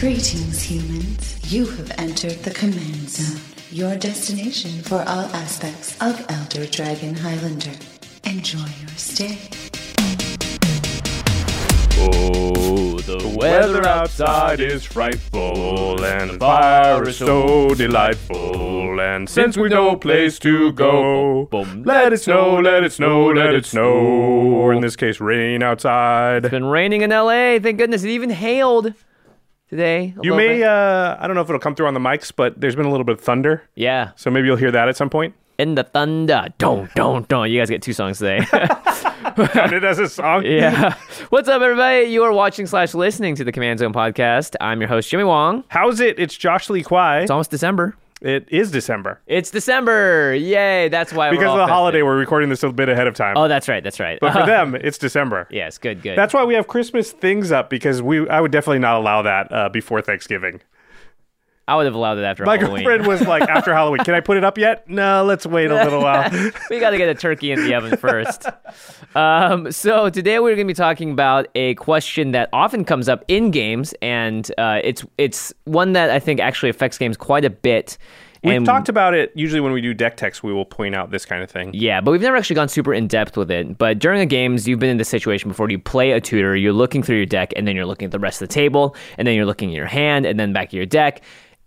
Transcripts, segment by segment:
Greetings, humans. You have entered the Command Zone, your destination for all aspects of Elder Dragon Highlander. Enjoy your stay. Oh, the weather outside is frightful, and the fire is so delightful. And since we've no place to go, let it snow, let it snow, let it snow. Or in this case, rain outside. It's been raining in LA. Thank goodness. It even hailed today. a You may, uh, I don't know if it'll come through on the mics, but there's been a little bit of thunder. yeah. So maybe you'll hear that at some point. In the thunder. Don't, don't, don't. You guys get two songs today. It as a song. yeah. What's up, everybody? You are watching slash listening to the Command Zone podcast. I'm your host, Jimmy Wong. How's it? It's Josh Lee Kwai. It's almost December. It is December. It's December. Yay. That's why we're Because of the festive. holiday, we're recording this a bit ahead of time. Oh, that's right. That's right. but for them, it's December. yes, good, good. That's why we have Christmas things up because we I would definitely not allow that uh, before Thanksgiving. I would have allowed it after My Halloween. girlfriend was like, after Halloween, can I put it up yet? No, let's wait a little while. we got to get a turkey in the oven first. Um, so today we're going to be talking about a question that often comes up in games, and uh, it's it's one that I think actually affects games quite a bit. We've and talked about it. Usually, when we do deck techs, we will point out this kind of thing. Yeah, but we've never actually gone super in depth with it. But during the games, you've been in this situation before. You play a tutor, you're looking through your deck, and then you're looking at the rest of the table, and then you're looking at your hand, and then back at your deck.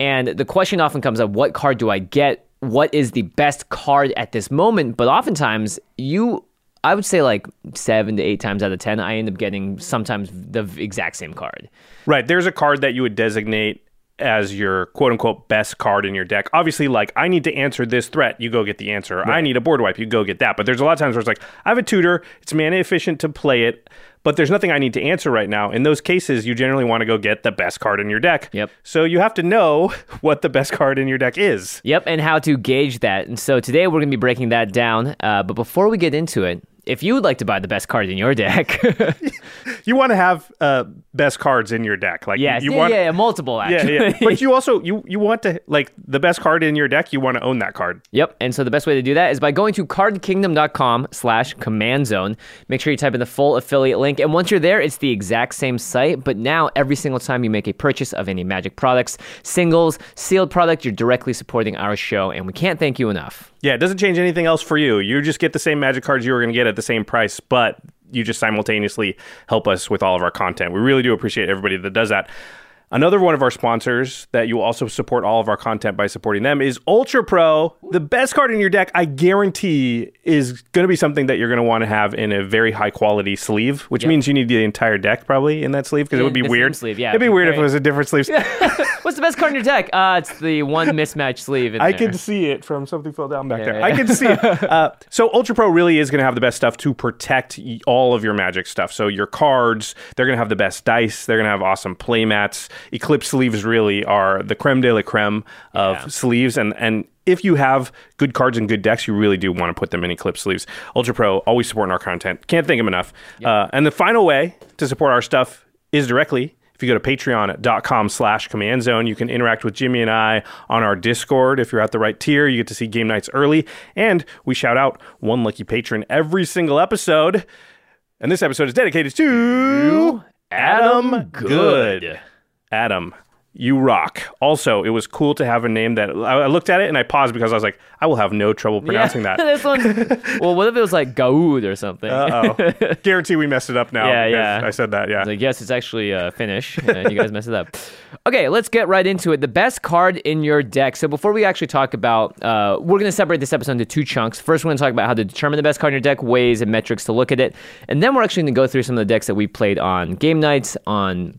And the question often comes up what card do I get? What is the best card at this moment? But oftentimes, you, I would say like seven to eight times out of 10, I end up getting sometimes the exact same card. Right. There's a card that you would designate as your quote unquote best card in your deck. Obviously, like, I need to answer this threat, you go get the answer. I need a board wipe, you go get that. But there's a lot of times where it's like, I have a tutor, it's mana efficient to play it, but there's nothing I need to answer right now. In those cases, you generally want to go get the best card in your deck. Yep. So you have to know what the best card in your deck is. Yep, and how to gauge that. And so today we're going to be breaking that down. Uh, but before we get into it, if you would like to buy the best cards in your deck, You want to have uh, best cards in your deck. Like, yes, you yeah, want. yeah, multiple Yeah, actually. yeah. But you also you you want to like the best card in your deck. You want to own that card. Yep. And so the best way to do that is by going to cardkingdom.com slash command zone. Make sure you type in the full affiliate link. And once you're there, it's the exact same site. But now every single time you make a purchase of any magic products, singles, sealed product, you're directly supporting our show. And we can't thank you enough. Yeah, it doesn't change anything else for you. You just get the same magic cards you were going to get at the same price, but you just simultaneously help us with all of our content. We really do appreciate everybody that does that. Another one of our sponsors that you'll also support all of our content by supporting them is Ultra Pro. The best card in your deck, I guarantee, is going to be something that you're going to want to have in a very high quality sleeve, which means you need the entire deck probably in that sleeve because it would be the same weird. sleeve, yeah, It'd be it'd be weird if it was a different sleeve. What's the best card in your deck? Uh, it's the one mismatched sleeve. In I there. can see it from something fell down back Yeah, there. yeah. I can see it. Uh, so Ultra Pro really is going to have the best stuff to protect all of your Magic stuff. So your cards, they're going to have the best dice. They're going to have awesome play mats. Eclipse sleeves really are the creme de la creme of Yeah. sleeves, and and if you have good cards and good decks, you really do want to put them in Eclipse sleeves. Ultra Pro always supporting our content. Can't thank them enough. Uh, and the final way to support our stuff is directly if you go to patreon.com slash command zone, you can interact with Jimmy and I on our Discord. If you're at the right tier, you get to see game nights early. And we shout out one lucky patron every single episode. And this episode is dedicated to Adam Good. Adam, you rock. Also, it was cool to have a name that I I looked at it and I paused because I was like, I will have no trouble pronouncing yeah. that. this one's. Well, what if it was like Gaud or something? Uh oh. Guarantee we messed it up now. Yeah, yeah. I said that, yeah. Like, yes, it's actually uh, Finnish, and you guys messed it up. Okay, let's get right into it. The best card in your deck. So before we actually talk about, uh, we're going to separate this episode into two chunks. First, we're going to talk about how to determine the best card in your deck, ways and metrics to look at it, and then we're actually going to go through some of the decks that we played on game nights, on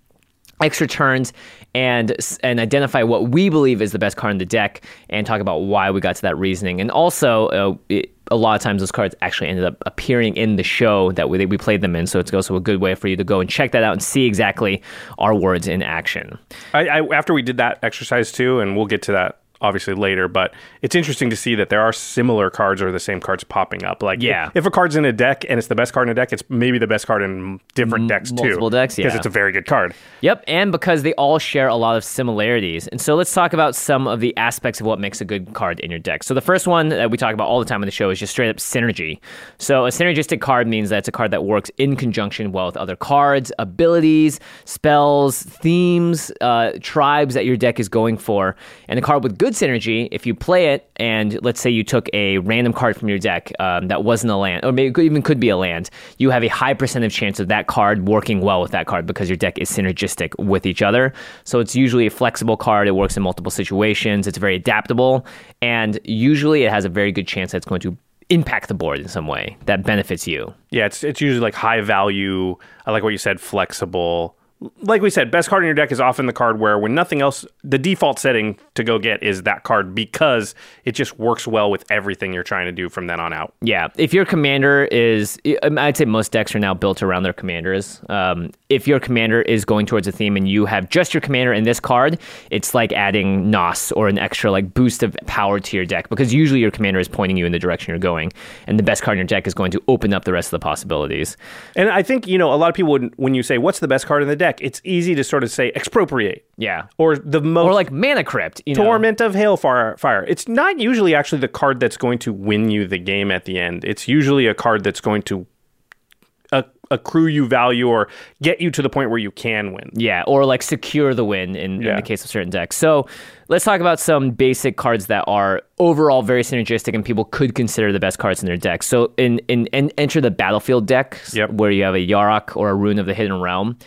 extra turns and and identify what we believe is the best card in the deck and talk about why we got to that reasoning. And also uh, it, a lot of times those cards actually ended up appearing in the show that we, we played them in. So it's also a good way for you to go and check that out and see exactly our words in action. I, I after we did that exercise too, and we'll get to that obviously later, but it's interesting to see that there are similar cards or the same cards popping up. Like, Yeah. if a card's in a deck and it's the best card in a deck, it's maybe the best card in different decks too. multiple decks, yeah, because it's a very good card. Yep, and because they all share a lot of similarities. And so let's talk about some of the aspects of what makes a good card in your deck. So the first one that we talk about all the time on the show is just straight up synergy. So a synergistic card means that it's a card that works in conjunction well with other cards, abilities, spells, themes, uh, tribes that your deck is going for. And a card with good synergy, if you play it and let's say you took a random card from your deck um, that wasn't a land, or maybe could- even could be a land, you have a high percentage chance of that card working well with that card because your deck is synergistic with each other. So it's usually a flexible card. It works in multiple situations. It's very adaptable, and usually it has a very good chance that it's going to impact the board in some way that benefits you. Yeah, it's it's usually like high value. I like what you said, flexible. Like we said, best card in your deck is often the card where when nothing else, the default setting to go get is that card because it just works well with everything you're trying to do from then on out. Yeah, if your commander is, um, I'd say most decks are now built around their commanders. Um, if your commander is going towards a theme and you have just your commander in this card, it's like adding NOS or an extra like boost of power to your deck because usually your commander is pointing you in the direction you're going, and the best card in your deck is going to open up the rest of the possibilities. And I think you know a lot of people would, when you say what's the best card in the deck, it's easy to sort of say expropriate Yeah, or the most or like mana crypt, you know? Torment of Hailfire. Fire. It's not usually actually the card that's going to win you the game at the end. It's usually a card that's going to uh, accrue you value or get you to the point where you can win. Yeah, or like secure the win in, in the case of certain decks. So let's talk about some basic cards that are overall very synergistic and people could consider the best cards in their deck. So in in, in enter the battlefield deck Yep. where you have a Yarok or a Roon of the Hidden Realm.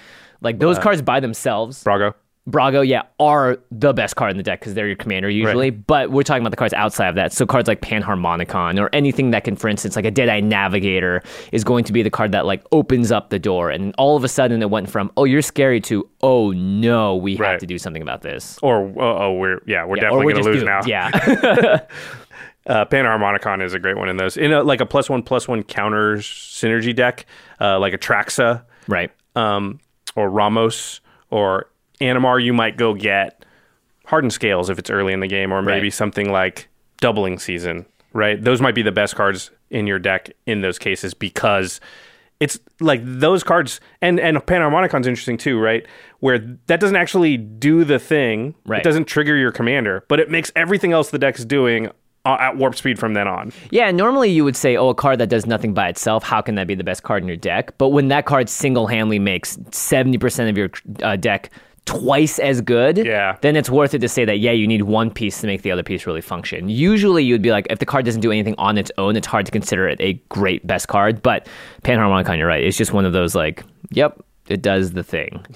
Like those cards by themselves, Brago. Brago, yeah, are the best card in the deck because they're your commander usually. But we're talking about the cards outside of that. So cards like Panharmonicon or anything that can, for instance, like a Deadeye Navigator is going to be the card that like opens up the door. And all of a sudden it went from, oh, you're scary to, oh no, we have to do something about this. Or oh, oh we're yeah we're Yeah, definitely going to lose doomed. now. Yeah. Uh, Panharmonicon is a great one in those. In a, like a plus one plus one counter synergy deck, uh, like a Traxa right. um, or Ramos or Animar, you might go get Hardened Scales if it's early in the game, or maybe Right. something like Doubling Season. Right, those might be the best cards in your deck in those cases because it's like those cards and and Panharmonicon's interesting too, right? Where that doesn't actually do the thing. Right. It doesn't trigger your commander, but it makes everything else the deck is doing uh, at warp speed from then on. Yeah, normally you would say, oh, a card that does nothing by itself, how can that be the best card in your deck? But when that card single handedly makes 70% of your uh, deck twice as good, Yeah. then it's worth it to say that, yeah, you need one piece to make the other piece really function. Usually you'd be like, if the card doesn't do anything on its own, it's hard to consider it a great best card. But Panharmonicon, you're right. It's just one of those, like, yep. It does the thing.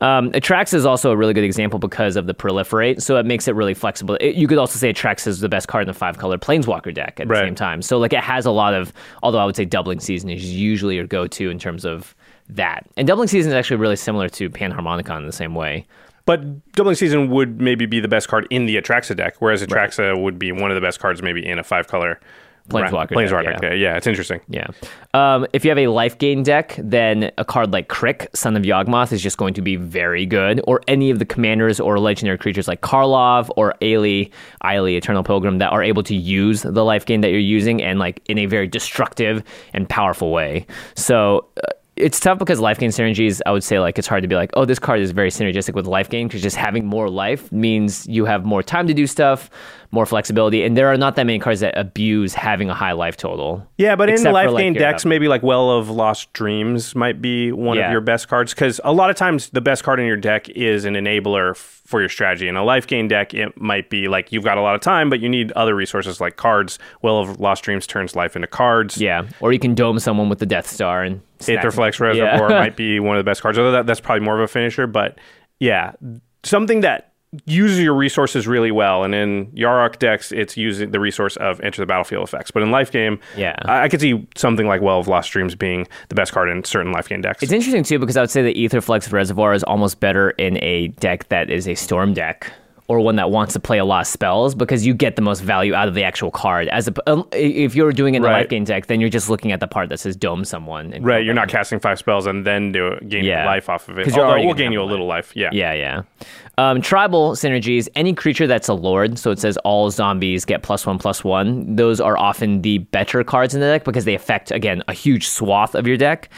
Um, Atraxa is also a really good example because of the proliferate, so it makes it really flexible. It- you could also say Atraxa is the best card in the five color Planeswalker deck at the Right. same time. So like it has a lot of, although I would say Doubling Season is usually your go to in terms of that. And Doubling Season is actually really similar to Panharmonicon in the same way. But Doubling Season would maybe be the best card in the Atraxa deck, whereas Atraxa would be one of the best cards maybe in a five color Planeswalker deck, Planeswalker yeah. deck. Yeah, it's interesting. Yeah. Um, if you have a life gain deck, then a card like Crick, Son of Yawgmoth, is just going to be very good. Or any of the commanders or legendary creatures like Karlov or Ayli, Ayli, Eternal Pilgrim, that are able to use the life gain that you're using and like in a very destructive and powerful way. So. Uh, it's tough because life gain synergies, I would say, like, it's hard to be like, oh, this card is very synergistic with life gain because just having more life means you have more time to do stuff, more flexibility, and there are not that many cards that abuse having a high life total. Yeah, but in life like, gain your, decks, maybe like Well of Lost Dreams might be one Yeah. of your best cards because a lot of times the best card in your deck is an enabler f- for your strategy. In a life gain deck, it might be like you've got a lot of time, but you need other resources like cards. Well of Lost Dreams turns life into cards. Yeah, or you can dome someone with the Death Star and Aetherflux. Reservoir Yeah. might be one of the best cards. Although that, that's probably more of a finisher, but yeah, something that uses your resources really well. And in Yarok decks, it's using the resource of enter the battlefield effects. But in life game, Yeah. I, I could see something like Well of Lost Dreams being the best card in certain life game decks. It's interesting too because I would say the Aetherflux Reservoir is almost better in a deck that is a storm deck or one that wants to play a lot of spells because you get the most value out of the actual card. As a, um, if you're doing it in a Right. life game deck, then you're just looking at the part that says dome someone. and Right, you're not casting five spells and then do gain Yeah. life off of it. 'Cause you're Although we'll gain you a little life. Yeah. Yeah, yeah. Um, tribal synergies, any creature that's a lord, so it says all zombies get plus one, plus one, those are often the better cards in the deck because they affect, again, a huge swath of your deck.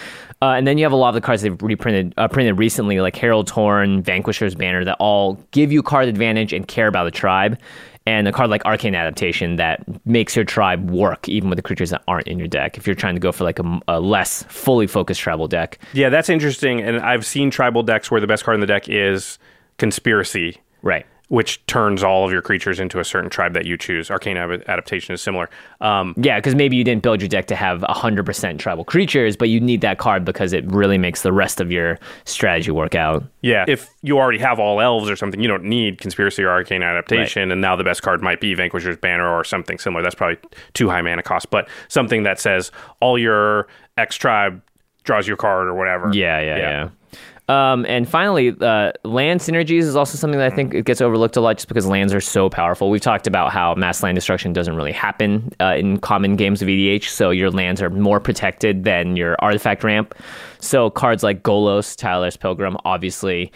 Uh, and then you have a lot of the cards they've reprinted uh, printed recently, like Herald's Horn, Vanquisher's Banner, that all give you card advantage and care about the tribe. And a card like Arcane Adaptation that makes your tribe work even with the creatures that aren't in your deck. If you're trying to go for like a, a less fully focused tribal deck, Yeah, that's interesting. And I've seen tribal decks where the best card in the deck is Conspiracy, right? Which turns all of your creatures into a certain tribe that you choose. Arcane Adaptation is similar. Um, Yeah, because maybe you didn't build your deck to have 100% tribal creatures, but you need that card because it really makes the rest of your strategy work out. yeah, if you already have all elves or something, you don't need Conspiracy or Arcane Adaptation. And now the best card might be Vanquisher's Banner or something similar. That's probably too high mana cost, but something that says all your X tribe draws your card or whatever. Yeah, yeah, yeah. Um, and finally, uh, land synergies is also something that I think it gets overlooked a lot just because lands are so powerful. We've talked about how mass land destruction doesn't really happen uh, in common games of EDH, so your lands are more protected than your artifact ramp. So cards like Golos, Tireless Pilgrim, obviously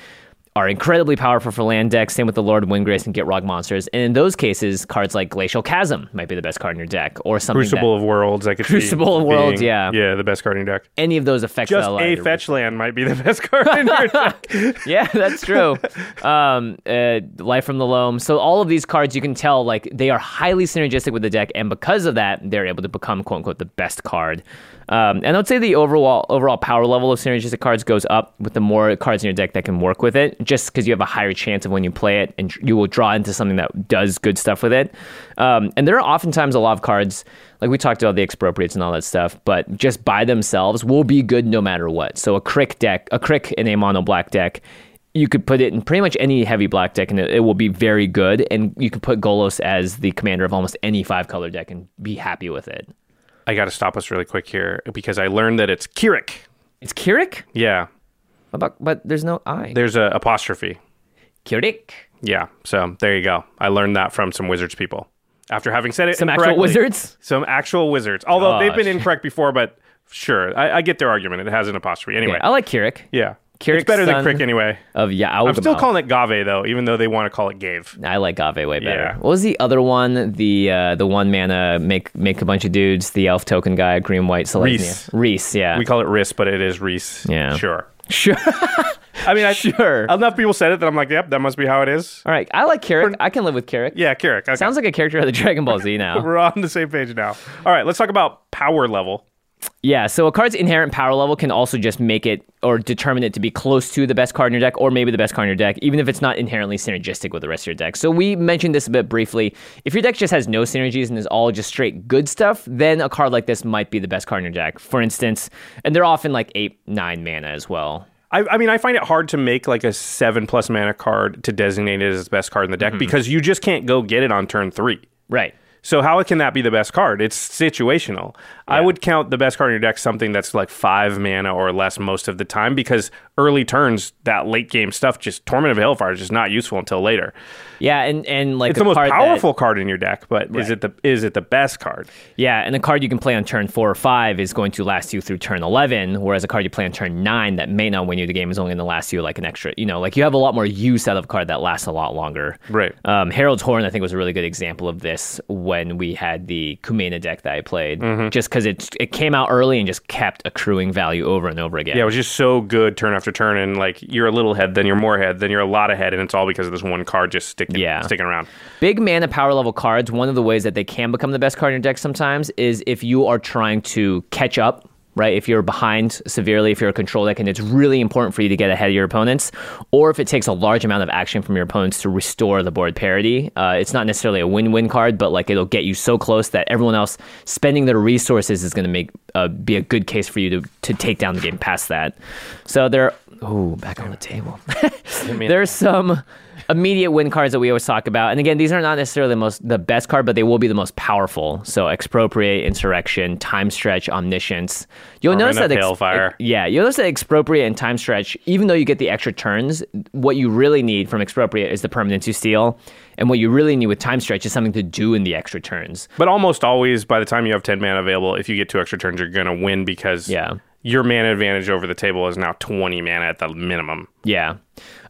are incredibly powerful for land decks. Same with the Lord of Windgrace and Get Gitrog monsters. And in those cases, cards like Glacial Chasm might be the best card in your deck, or something Crucible that of Worlds, I could Crucible of Worlds, yeah. yeah, the best card in your deck. any of those effects. Just that a fetch land might be the best card in your deck. yeah, that's true. Um, uh, Life from the Loam. So all of these cards, you can tell like they are highly synergistic with the deck, and because of that, they're able to become quote unquote the best card. Um, and I would say the overall overall power level of synergistic cards goes up with the more cards in your deck that can work with it, just because you have a higher chance of when you play it, and you will draw into something that does good stuff with it. Um, and there are oftentimes a lot of cards, like we talked about the expropriates and all that stuff, but just by themselves will be good no matter what. So a crick deck, a crick in a mono black deck you could put it in pretty much any heavy black deck and it, it will be very good. And you could put Golos as the commander of almost any five color deck and be happy with it. I got to stop us really quick here because I learned that it's Kirik. It's Kirik? Yeah, About, but there's no I. there's a apostrophe. Kirik. Yeah, so there you go. I learned that from some wizards people. After having said it, Some actual wizards? some actual wizards. Although they've been incorrect before, but sure, I, I get their argument. It has an apostrophe anyway. Yeah, I like Kirik yeah, It's better than Crick anyway. of yeah. I'm still calling it Gave though, even though they want to call it Gave. I like Gave way better. Yeah. What was the other one? The uh, the one mana make make a bunch of dudes. The elf token guy, green white Selesnya. Reese. Reese, yeah. We call it Riss, but it is Reese. Yeah. sure. sure. I mean, I, Sure. Enough people said it that I'm like, yep, that must be how it is. All right, I like Kirik. I can live with Kirik. Yeah, Kirik. Okay. Sounds like a character of the Dragon Ball Z now. We're on the same page now. All right, let's talk about power level. Yeah, so a card's inherent power level can also just make it or determine it to be close to the best card in your deck or maybe the best card in your deck, even if it's not inherently synergistic with the rest of your deck. So we mentioned this a bit briefly. If your deck just has no synergies and is all just straight good stuff, then a card like this might be the best card in your deck. For instance, and they're often like eight, nine mana as well. I, I mean, I find it hard to make like a seven plus mana card to designate it as the best card in the Mm-hmm. deck because you just can't go get it on turn three. Right. So how can that be the best card? It's situational. I would count the best card in your deck something that's like five mana or less most of the time because early turns, that late game stuff, just Torment of Hailfire is just not useful until later. Yeah, and, and like It's the most card that- powerful card in your deck, but is it the is it the best card? Yeah, and a card you can play on turn four or five is going to last you through turn 11, whereas a card you play on turn nine that may not win you the game is only going to last you like an extra, you know, like you have a lot more use out of a card that lasts a lot longer. Right. Um, Herald's Horn, I think, was a really good example of this when we had the Kumena deck that I played, Mm-hmm. just because it, it came out early and just kept accruing value over and over again. Yeah, it was just so good turn after turn, and like you're a little head, then you're more head, then you're a lot ahead, and it's all because of this one card just sticking Yeah. sticking around. Big mana power level cards, one of the ways that they can become the best card in your deck sometimes is if you are trying to catch up, right? If you're behind severely, if you're a control deck and it's really important for you to get ahead of your opponents, or if it takes a large amount of action from your opponents to restore the board parity. Uh, it's not necessarily a win win card, but like it'll get you so close that everyone else spending their resources is going to make uh, be a good case for you to, to take down the game past that. So there Ooh, back on the table. There's some immediate win cards that we always talk about, and again, these are not necessarily the most the best card, but they will be the most powerful. So expropriate, insurrection, time stretch, omniscience. You'll notice that Palefire. yeah, you'll notice that expropriate and time stretch. Even though you get the extra turns, what you really need from expropriate is the permanence you steal, and what you really need with time stretch is something to do in the extra turns. But almost always, by the time you have 10 mana available, if you get two extra turns, you're going to win because Yeah. your mana advantage over the table is now 20 mana at the minimum. Yeah.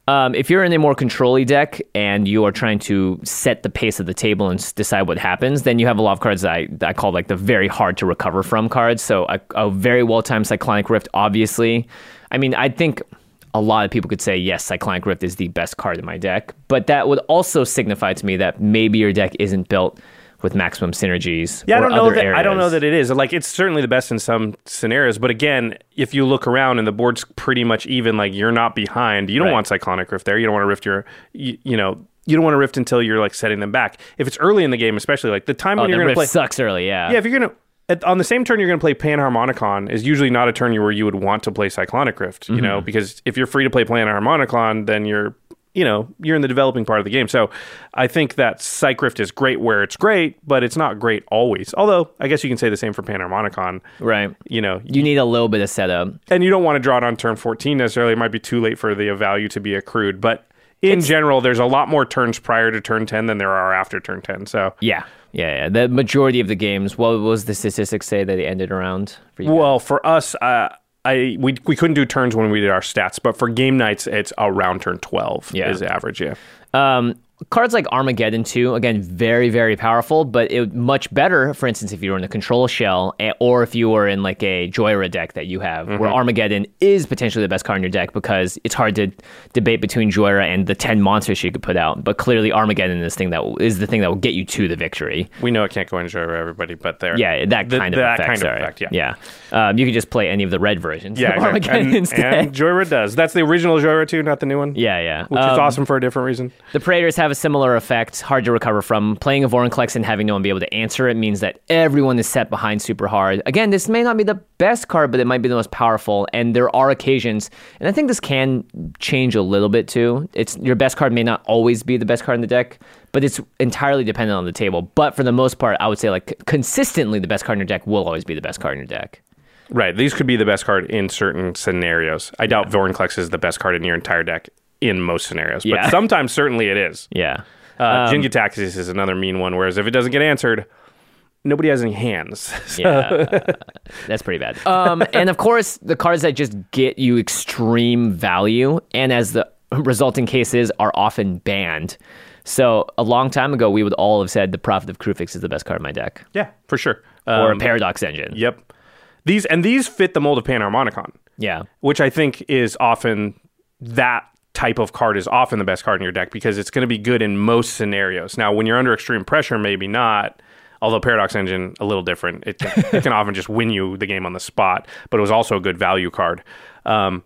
Um, if you're in a more controlly deck and you are trying to set the pace of the table and s- decide what happens, then you have a lot of cards that I, I call like the very hard to recover from cards. So a, a very well timed Cyclonic Rift, obviously. I mean, I think a lot of people could say yes, Cyclonic Rift is the best card in my deck, but that would also signify to me that maybe your deck isn't built with maximum synergies. Yeah, I don't know that. I don't know that it is. Like, it's certainly the best in some scenarios. But again, if you look around and the board's pretty much even, like you're not behind. You don't Right. want Cyclonic Rift there. You don't want to rift your, you, you know, you don't want to rift until you're like setting them back. If it's early in the game, especially like the time Oh, when you're going to play. sucks early, yeah. Yeah, if you're gonna at, on the same turn you're gonna play Panharmonicon is usually not a turn where you would want to play Cyclonic Rift. You Mm-hmm. know, because if you're free to play Panharmonicon, then you're you know you're in the developing part of the game. So I think that Cyc Rift is great where it's great, but it's not great always. Although I guess you can say the same for Panharmonicon. Right. You know, You need a little bit of setup. and you don't want to draw it on turn 14 necessarily. It might be too late for the value to be accrued, but. In general, there's a lot more turns prior to turn 10 than there are after turn 10. So, Yeah, yeah, yeah. The majority of the games. What was the statistics say that they ended around for you? Well, for us, uh, I we we couldn't do turns when we did our stats, but for game nights, it's around turn twelve Yeah. is average. Yeah, Um, cards like Armageddon too, again, very very powerful, but it much better. For instance, if you were in the Control Shell, eh, or if you were in like a Jhoira deck that you have, Mm-hmm. where Armageddon is potentially the best card in your deck because it's hard to debate between Jhoira and the ten monsters she could put out. But clearly, Armageddon is thing that will- is the thing that will get you to the victory. we know it can't go into Jhoira everybody, but there. Yeah, that the- kind of that effect. kind of effect. Yeah, yeah. Um, you could just play any of the red versions. yeah. of. Armageddon And, instead. and Jhoira does. That's the original Jhoira too, not the new one. yeah, yeah. which is Um, awesome for a different reason. The Praetors have a similar effect, hard to recover from. Playing a Vorinclex and having no one be able to answer it means that everyone is set behind super hard. Again, this may not be the best card, but it might be the most powerful. And there are occasions, and I think this can change a little bit too. It's your best card may not always be the best card in the deck, but it's entirely dependent on the table. But for the most part, I would say like consistently, the best card in your deck will always be the best card in your deck. Right. These could be the best card in certain scenarios. I doubt Vorinclex is the best card in your entire deck in most scenarios, but Yeah. sometimes certainly it is. Yeah. Uh, Jin-Gitaxias is another mean one. Whereas if it doesn't get answered, nobody has any hands. So- Yeah, that's pretty bad. Um, and of course, the cards that just get you extreme value, and as the resulting cases, are often banned. So a long time ago, we would all have said the Prophet of Kruphix is the best card in my deck, yeah, for sure. or Um, a Paradox Engine. Yep. These and these fit the mold of Panharmonicon, Yeah, which I think is often that type of card is often the best card in your deck because it's going to be good in most scenarios. Now, when you're under extreme pressure, maybe not. Although Paradox Engine a little different, it can, it can often just win you the game on the spot. But it was also a good value card. Um,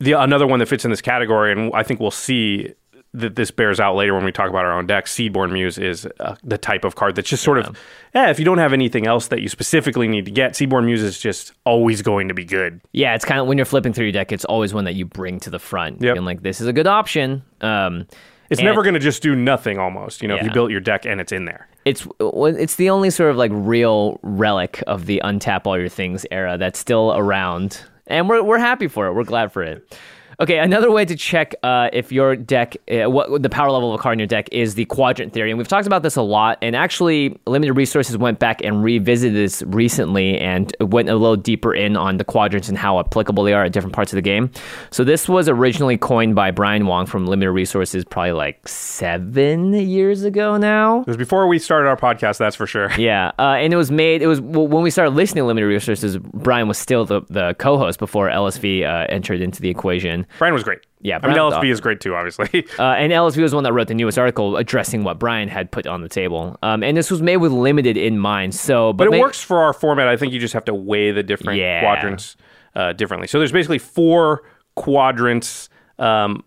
the another one that fits in this category, and I think we'll see that this bears out later when we talk about our own deck. Seedborn Muse is uh, the type of card that's just sort of, yeah. If you don't have anything else that you specifically need to get, Seedborn Muse is just always going to be good. yeah. It's kind of when you're flipping through your deck, it's always one that you bring to the front. Yep. And like, this is a good option. Um, It's and- never going to just do nothing. Almost, you know, if you built your deck and it's in there. it's it's the only sort of like real relic of the untap all your things era that's still around, and we're we're happy for it. We're glad for it. Okay, another way to check uh, if your deck, uh, what the power level of a card in your deck is the quadrant theory, and we've talked about this a lot. And actually, limited resources went back and revisited this recently and went a little deeper in on the quadrants and how applicable they are at different parts of the game. So this was originally coined by Brian Wong from Limited Resources, probably like seven years ago now. It was before we started our podcast, that's for sure. Yeah, uh, and it was made. It was when we started listening to Limited Resources. Brian was still the, the co-host before LSV uh, entered into the equation. Brian was great. Yeah, I mean Brian LSV is great too, obviously. Uh, and LSV was the one that wrote the newest article addressing what Brian had put on the table. Um, and this was made with limited in mind. So, but, but it ma- works for our format. I think you just have to weigh the different Yeah. quadrants uh, differently. So there's basically four quadrants um,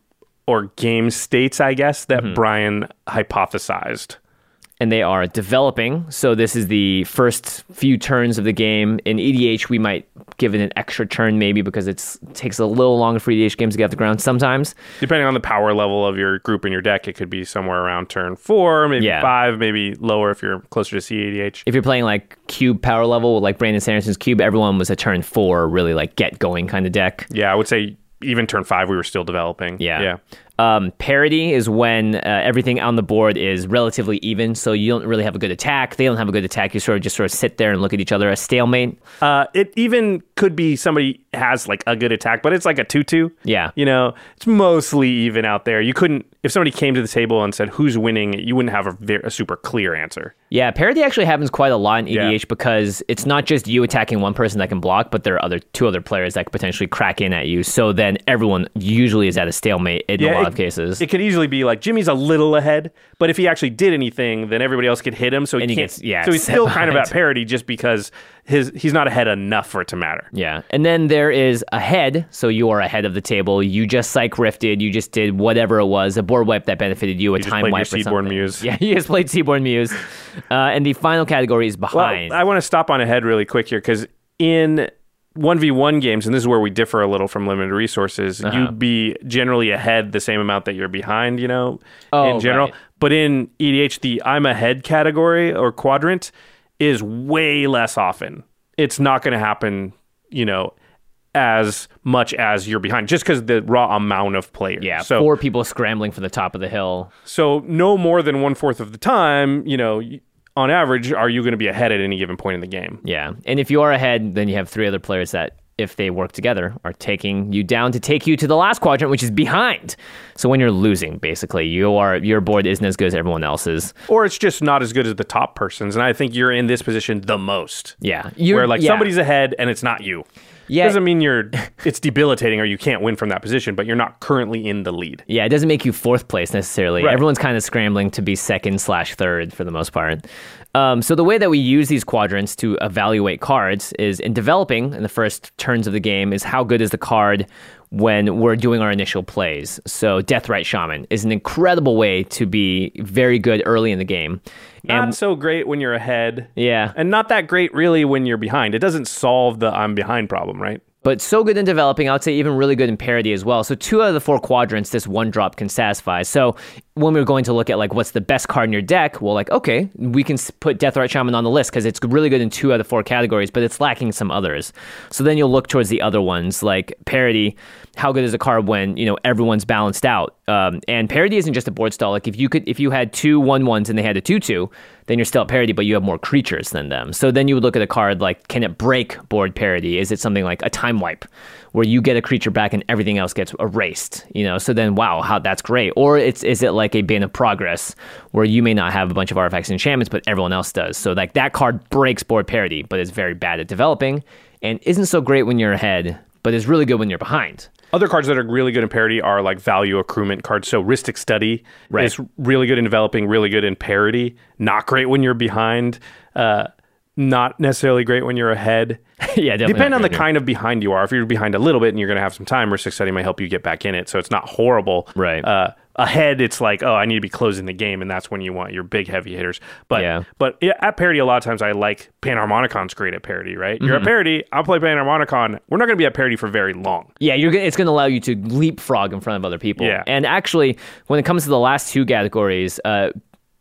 or game states, I guess, that Mm-hmm. Brian hypothesized. And they are developing. So this is the first few turns of the game. In EDH, we might give it an extra turn maybe because it takes a little longer for EDH games to get off the ground sometimes. Depending on the power level of your group and your deck, it could be somewhere around turn four, maybe Yeah. five, maybe lower if you're closer to cEDH. If you're playing like cube power level, like Brandon Sanderson's cube, everyone was a turn four, really like get going kind of deck. Yeah, I would say even turn five, we were still developing. Yeah. Yeah. Um, parity is when uh, everything on the board is relatively even, so you don't really have a good attack. They don't have a good attack. You sort of just sort of sit there and look at each other. A stalemate. Uh, it even could be somebody has like a good attack, but it's like a tutu. Yeah. You know, it's mostly even out there. You couldn't, if somebody came to the table and said who's winning, you wouldn't have a, ver- a super clear answer. Yeah, parity actually happens quite a lot in EDH Yeah. because it's not just you attacking one person that can block, but there are other two other players that could potentially crack in at you. So then everyone usually is at a stalemate in a lot it, of cases. It could easily be like Jimmy's a little ahead, but if he actually did anything, then everybody else could hit him. So he And he can't. gets- yeah, so he's still kind of at parity just because his he's not ahead enough for it to matter. Yeah. And then there is ahead. So you are ahead of the table. You just psych rifted. You just did whatever it was, a board wipe that benefited you, a just time played your wipe or something. Muse. Yeah, you just played Seedborn Muse. Uh, and the final category is Well, behind. I want to stop on ahead really quick here because in 1v1 games, and this is where we differ a little from limited resources, Uh-huh. you'd be generally ahead the same amount that you're behind, you know, Oh, in general. right. But in EDH, the I'm ahead category or quadrant is way less often. It's not going to happen, you know, as much as you're behind, just because the raw amount of players. yeah, so four people scrambling for the top of the hill. so no more than one fourth of the time, you know, on average, are you going to be ahead at any given point in the game? Yeah. And if you are ahead, then you have three other players that, if they work together, are taking you down to take you to the last quadrant, which is behind. So when you're losing, basically, you are your board isn't as good as everyone else's. or it's just not as good as the top person's. And I think you're in this position the most. Yeah. You're, where like yeah. somebody's ahead and it's not you. Yeah. Doesn't mean you're it's debilitating or you can't win from that position, but you're not currently in the lead. Yeah, it doesn't make you fourth place necessarily. Right. Everyone's kind of scrambling to be second slash third for the most part. Um, so the way that we use these quadrants to evaluate cards is in developing in the first turns of the game is how good is the card when we're doing our initial plays. So Deathrite Shaman is an incredible way to be very good early in the game. Not so great when you're ahead. Yeah. And not that great really when you're behind. It doesn't solve the I'm behind problem, right? but so good in developing. I would say even really good in parity as well. So two out of the four quadrants, this one drop can satisfy. So when we're going to look at like what's the best card in your deck, well, like okay, we can put Deathrite Shaman on the list because it's really good in two out of four categories, but it's lacking some others. So then you'll look towards the other ones like parity. How good is a card when you know everyone's balanced out? Um, and parity isn't just a board stall. Like if you could, if you had two one ones and they had a two two, then you're still at parity, but you have more creatures than them. So then you would look at a card like, can it break board parity? Is it something like a time wipe, where you get a creature back and everything else gets erased? You know, so then wow, how that's great. Or it's is it like a bane of progress, where you may not have a bunch of artifacts and enchantments, but everyone else does. So like that card breaks board parity, but is very bad at developing, and isn't so great when you're ahead, but is really good when you're behind. Other cards that are really good in parity are like value accruement cards. So Rhystic Study Right. is really good in developing, really good in parity. Not great when you're behind. Uh, not necessarily great when you're ahead. yeah, definitely. Depend on the great. kind of behind you are. If you're behind a little bit and you're going to have some time, Rhystic Study might help you get back in it. So it's not horrible. Right. Uh, ahead, it's like, oh, I need to be closing the game, and that's when you want your big heavy hitters. But Yeah. but yeah, at parity, a lot of times I like Panharmonicon's great at parity, right? You're Mm-hmm. at parity, I'll play Panharmonicon. We're not going to be at parity for very long. Yeah, you're gonna, it's going to allow you to leapfrog in front of other people. Yeah. And actually, when it comes to the last two categories, uh,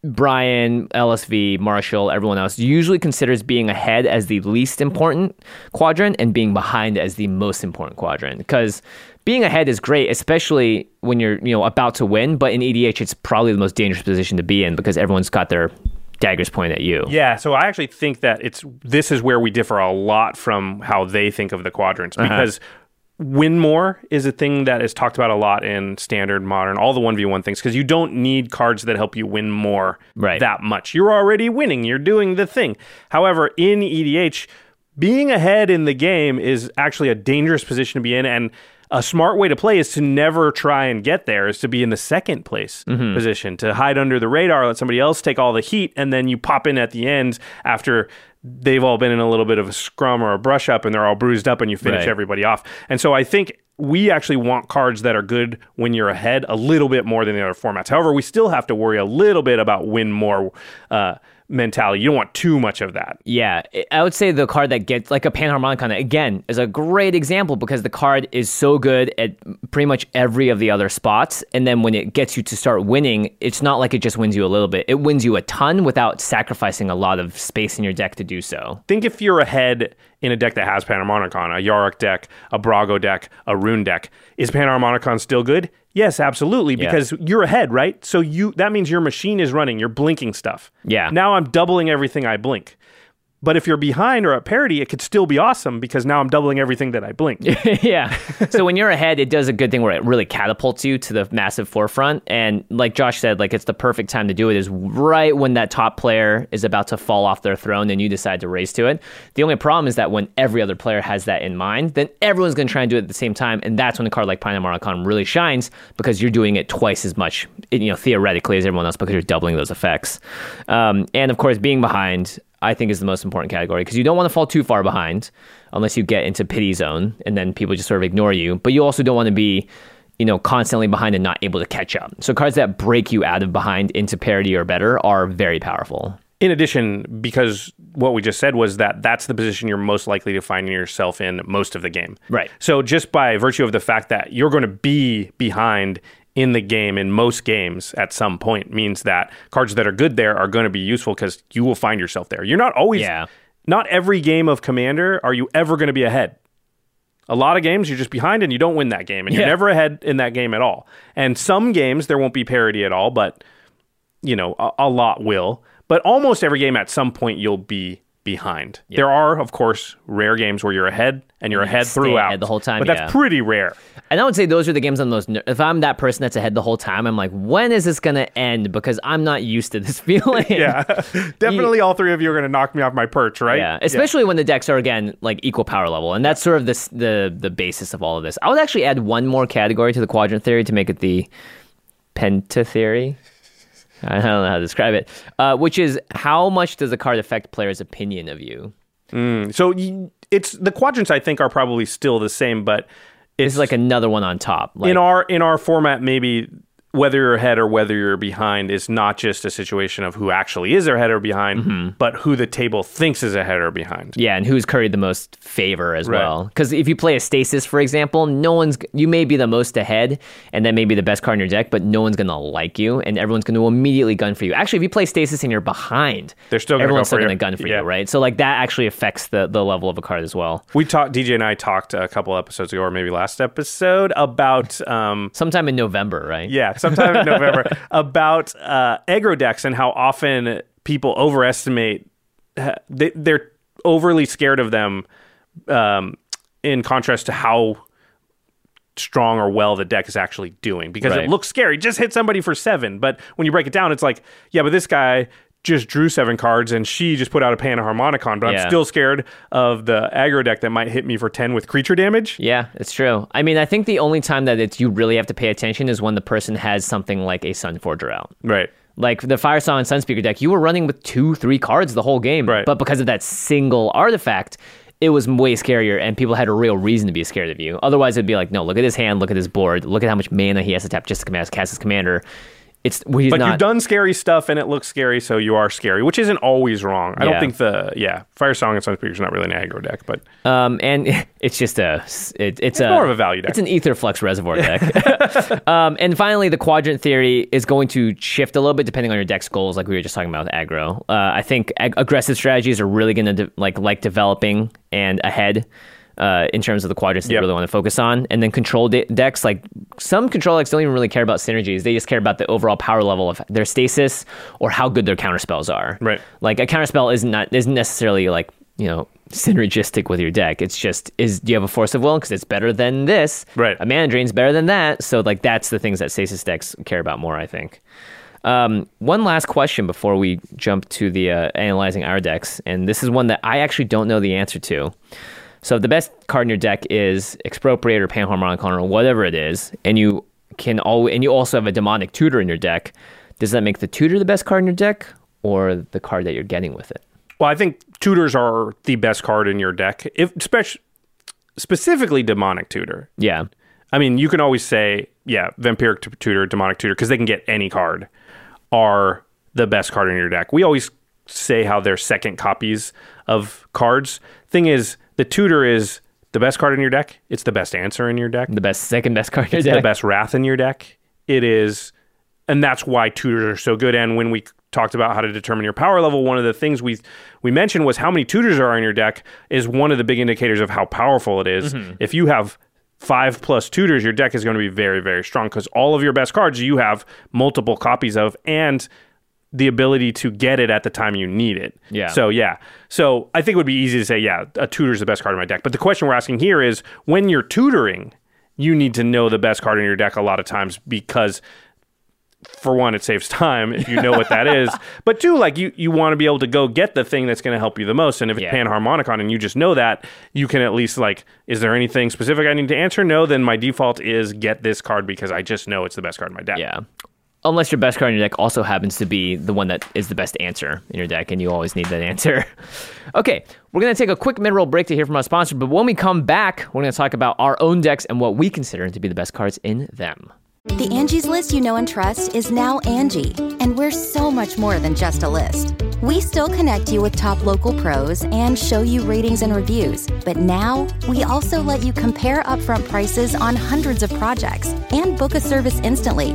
Brian, LSV, Marshall, everyone else usually considers being ahead as the least important quadrant and being behind as the most important quadrant. Because being ahead is great, especially when you're you know about to win. But in EDH, it's probably the most dangerous position to be in because everyone's got their daggers pointed at you. Yeah, so I actually think that it's this is where we differ a lot from how they think of the quadrants Uh-huh. because win more is a thing that is talked about a lot in standard modern all the 1v1 things because you don't need cards that help you win more Right. that much you're already winning you're doing the thing however in edh being ahead in the game is actually a dangerous position to be in and a smart way to play is to never try and get there is to be in the second place position to hide under the radar let somebody else take all the heat and then you pop in at the end after they've all been in a little bit of a scrum or a brush up and they're all bruised up and you finish Right. everybody off. And so I think we actually want cards that are good when you're ahead a little bit more than the other formats. However, we still have to worry a little bit about win more uh, mentality. You don't want too much of that. Yeah, I- would say the card that gets like a Panharmonicon again is a great example because the card is so good at pretty much every of the other spots, and then when it gets you to start winning, it's not like it just wins you a little bit; it wins you a ton without sacrificing a lot of space in your deck to do so. think if you're ahead in a deck that has Panharmonicon, a Yarok deck, a Brago deck, a Roon deck, is Panharmonicon still good? Yes, absolutely, Yeah. because you're ahead, right? So you that means your machine is running, you're blinking stuff. Yeah. Now I'm doubling everything I blink. But if you're behind or at parity, it could still be awesome because now I'm doubling everything that I blink. yeah. So when you're ahead, it does a good thing where it really catapults you to the massive forefront. And like Josh said, like it's the perfect time to do it is right when that top player is about to fall off their throne and you decide to race to it. The only problem is that when every other player has that in mind, then everyone's going to try and do it at the same time. And that's when a card like Panharmonicon really shines because you're doing it twice as much, you know, theoretically as everyone else because you're doubling those effects. Um, and of course, being behind I think is the most important category because you don't want to fall too far behind unless you get into pity zone and then people just sort of ignore you. But you also don't want to be, you know, constantly behind and not able to catch up. So cards that break you out of behind into parity or better are very powerful. In addition, because what we just said was that that's the position you're most likely to find yourself in most of the game. Right. So just by virtue of the fact that you're going to be behind in the game in most games at some point means that cards that are good there are going to be useful because you will find yourself there. You're not always Yeah. not every game of commander are you ever going to be ahead. A lot of games you're just behind and you don't win that game and you're Yeah. never ahead in that game at all. And some games there won't be parity at all, but you know, a, a lot will. But almost every game at some point you'll be behind. There are, of course, rare games where you're ahead and you're mm, ahead stay throughout ahead the whole time, But that's yeah. pretty rare. And I would say those are the games I'm most. ner- If I'm that person that's ahead the whole time, I'm like, when is this gonna end? Because I'm not used to this feeling. Yeah, definitely. all three of you are going to knock me off my perch, right? Yeah, especially when the decks are again like equal power level, and that's sort of this the the basis of all of this. I would actually add one more category to the quadrant theory to make it the penta theory. I don't know how to describe it, uh, which is how much does a card affect players' opinion of you? So it's the quadrants. I think are probably still the same, but This it's like another one on top. Like, in our in our format, maybe whether you're ahead or whether you're behind is not just a situation of who actually is ahead or behind, but who the table thinks is ahead or behind. Yeah, and who's curried the most favor as Right. well. Because if you play a stasis, for example, no one's you may be the most ahead, and that may be the best card in your deck, but no one's gonna like you, and everyone's gonna immediately gun for you. Actually, if you play stasis and you're behind, They're still gonna everyone's go still gonna gun for Yeah. you, right? So like that actually affects the the level of a card as well. We talked. DJ and I talked a couple episodes ago, or maybe last episode, about um, Sometime in November, right? yeah, sometime in November, about uh, aggro decks and how often people overestimate. uh, They, they're overly scared of them, um, in contrast to how strong or well the deck is actually doing because Right. it looks scary. Just hit somebody for seven, but when you break it down, it's like, yeah, but this guy just drew seven cards and she just put out a Panharmonicon, but Yeah. I'm still scared of the aggro deck that might hit me for ten with creature damage. Yeah, it's true. I mean, I think the only time that it's you really have to pay attention is when the person has something like a Sunforger out. Right. Like the Firesong and Sunspeaker deck, you were running with two, three cards the whole game. Right. But because of that single artifact, it was way scarier and people had a real reason to be scared of you. Otherwise, it'd be like, no, look at his hand, look at his board, look at how much mana he has to tap just to cast his commander. It's well, But not. you've done scary stuff and it looks scary, so you are scary, which isn't always wrong. I Yeah. don't think the yeah Firesong and Sunspeaker is not really an aggro deck, but Um, and it's just a it, it's, a, more of a value deck. It's an Aetherflux reservoir deck. um, and finally, the quadrant theory is going to shift a little bit depending on your deck's goals, like we were just talking about with aggro. Uh, I think ag- aggressive strategies are really going to de- like like developing and ahead. Uh, in terms of the quadrants Yep. really want to focus on, and then control de- decks like some control decks don't even really care about synergies. They just care about the overall power level of their stasis or how good their counterspells are. Right. Like a counterspell isn't not isn't necessarily like you know synergistic with your deck. It's just is do you have a force of will because it's better than this. Right. A mana drain's better than that. So like that's the things that stasis decks care about more. I think. Um, one last question before we jump to the uh, analyzing our decks, and this is one that I actually don't know the answer to. So if the best card in your deck is Expropriate or Panharmonicon or whatever it is, and you can al- and you also have a demonic tutor in your deck, does that make the tutor the best card in your deck, or the card that you're getting with it? Well, I think tutors are the best card in your deck, if especially specifically demonic tutor. Yeah. I mean, you can always say, yeah, vampiric tutor, demonic tutor, because they can get any card, are the best card in your deck. We always say how they're second copies of cards. Thing is, the tutor is the best card in your deck. It's the best answer in your deck. The best, second best card in your It's deck. the best wrath in your deck. It is, and that's why tutors are so good. And when we talked about how to determine your power level, one of the things we we mentioned was how many tutors are in your deck is one of the big indicators of how powerful it is. Mm-hmm. If you have five plus tutors, your deck is going to be very very strong because all of your best cards you have multiple copies of and the ability to get it at the time you need it. Yeah. So yeah. So I think it would be easy to say, yeah, a tutor's the best card in my deck. But the question we're asking here is when you're tutoring, you need to know the best card in your deck a lot of times because for one, it saves time if you know what that is. But two, like you, you want to be able to go get the thing that's going to help you the most. And if it's Yeah. panharmonicon and you just know that, you can at least like, is there anything specific I need to answer? No, then my default is get this card because I just know it's the best card in my deck. Yeah. Unless your best card in your deck also happens to be the one that is the best answer in your deck, and you always need that answer. okay, we're going to take a quick roll break to hear from our sponsor, but when we come back, we're going to talk about our own decks and what we consider to be the best cards in them. The Angie's list you know and trust is now Angie, and we're so much more than just a list. We still connect you with top local pros and show you ratings and reviews, but now we also let you compare upfront prices on hundreds of projects and book a service instantly.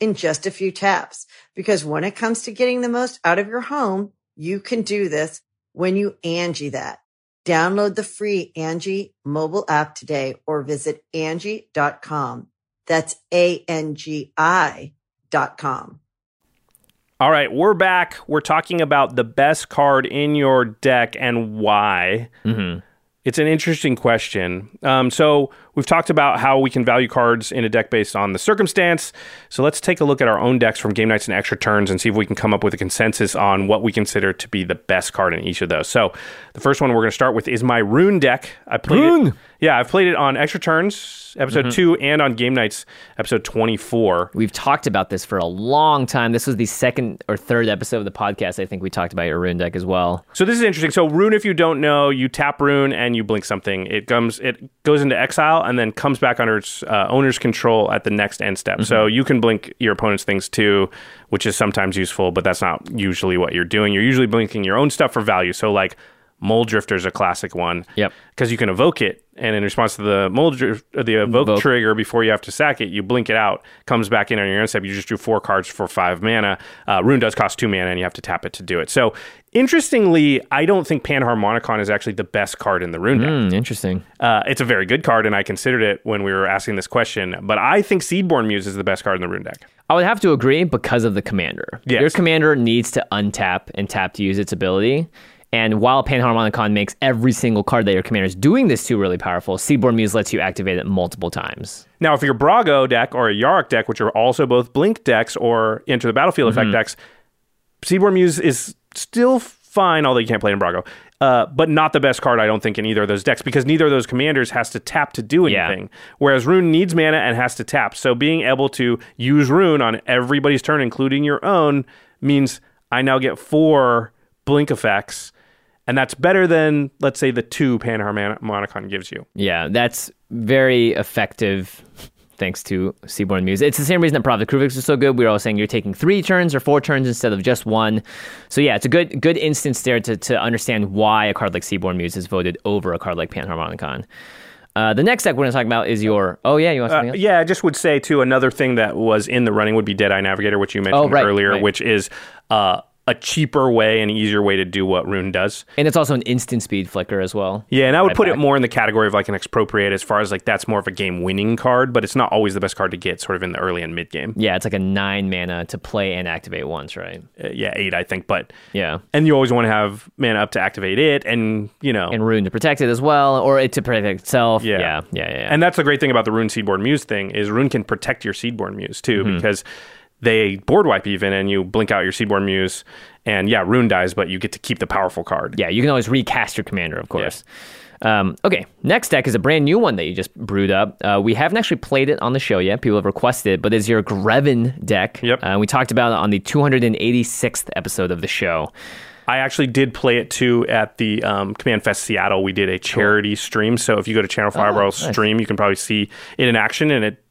in just a few taps. Because when it comes to getting the most out of your home, you can do this when you Angie that. Download the free Angie mobile app today or visit Angie.com. That's A-N-G-I dot com. All right, we're back. We're talking about the best card in your deck and why. Mm-hmm. It's an interesting question. Um, so we've talked about how we can value cards in a deck based on the circumstance. So let's take a look at our own decks from game nights and extra turns and see if we can come up with a consensus on what we consider to be the best card in each of those. So the first one we're going to start with is my Roon deck. I played Roon! it. Yeah, I've played it on extra turns episode mm-hmm. two and on game nights episode twenty four. We've talked about this for a long time. This was the second or third episode of the podcast. I think we talked about your Roon deck as well. So this is interesting. So Roon, if you don't know, you tap Roon and you blink something. It comes, it goes into exile and then comes back under its uh, owner's control at the next end step. So you can blink your opponent's things too, which is sometimes useful, but that's not usually what you're doing. You're usually blinking your own stuff for value. So like Mulldrifter is a classic one. Yep. Because you can evoke it, and in response to the Mole Drift, the evoke, Evoke. trigger before you have to sack it, you blink it out, comes back in on your end step. You just drew four cards for five mana. Uh, Roon does cost two mana, and you have to tap it to do it. So interestingly, I don't think Panharmonicon is actually the best card in the Roon deck. Hmm, interesting. Uh, it's a very good card, and I considered it when we were asking this question. But I think Seedborn Muse is the best card in the Roon deck. I would have to agree because of the commander. Yes. Your commander needs to untap and tap to use its ability. And while Panharmonicon makes every single card that your commander is doing this to really powerful, Seedborn Muse lets you activate it multiple times. Now, if you're Brago deck or a Yarok deck, which are also both Blink decks or Enter the Battlefield effect decks, Seedborn Muse is still fine, although you can't play it in Brago. Uh, but not the best card, I don't think, in either of those decks because neither of those commanders has to tap to do Yeah. anything. Whereas Roon needs mana and has to tap. So being able to use Roon on everybody's turn, including your own, means I now get four blink effects. And that's better than, let's say, the two Panharmonicon gives you. Yeah, that's very effective thanks to Seedborn Muse. It's the same reason that Prophet Kruphix is so good. We were all saying you're taking three turns or four turns instead of just one. So yeah, it's a good good instance there to, to understand why a card like Seedborn Muse is voted over a card like Panharmonicon. Uh, the next deck we're going to talk about is your. Oh yeah, you want something Uh, yeah, I just would say too. Another thing that was in the running would be Deadeye Navigator, which you mentioned Oh, right, earlier, right. which is uh, a cheaper way and easier way to do what Roon does. And it's also an instant speed flicker as well. Yeah, and I would Right put it more in the category of like an expropriate, as far as like that's more of a game winning card, but it's not always the best card to get, sort of in the early and mid game. Yeah, it's like a nine mana to play and activate once, right? Uh, yeah, eight, I think, but Yeah. and you always want to have mana up to activate it, and you know, And Roon to protect it as well, or it to protect itself. Yeah. yeah, yeah. yeah, yeah. And that's the great thing about the Roon Seedborn Muse thing is Roon can protect your Seedborn Muse too Mm-hmm. because they board wipe even and you blink out your Seedborn Muse and yeah, Roon dies, but you get to keep the powerful card. Yeah, you can always recast your commander, of course. Um, okay, next deck is a brand new one that you just brewed up. Uh, we haven't actually played it on the show yet. People have requested it, but it's your Greven deck. Yep. Uh, we talked about it on the 286th episode of the show. I actually did play it too at the um, Command Fest Seattle. We did a charity stream, so if you go to Channel Fireball Oh, nice. stream, you can probably see it in action and it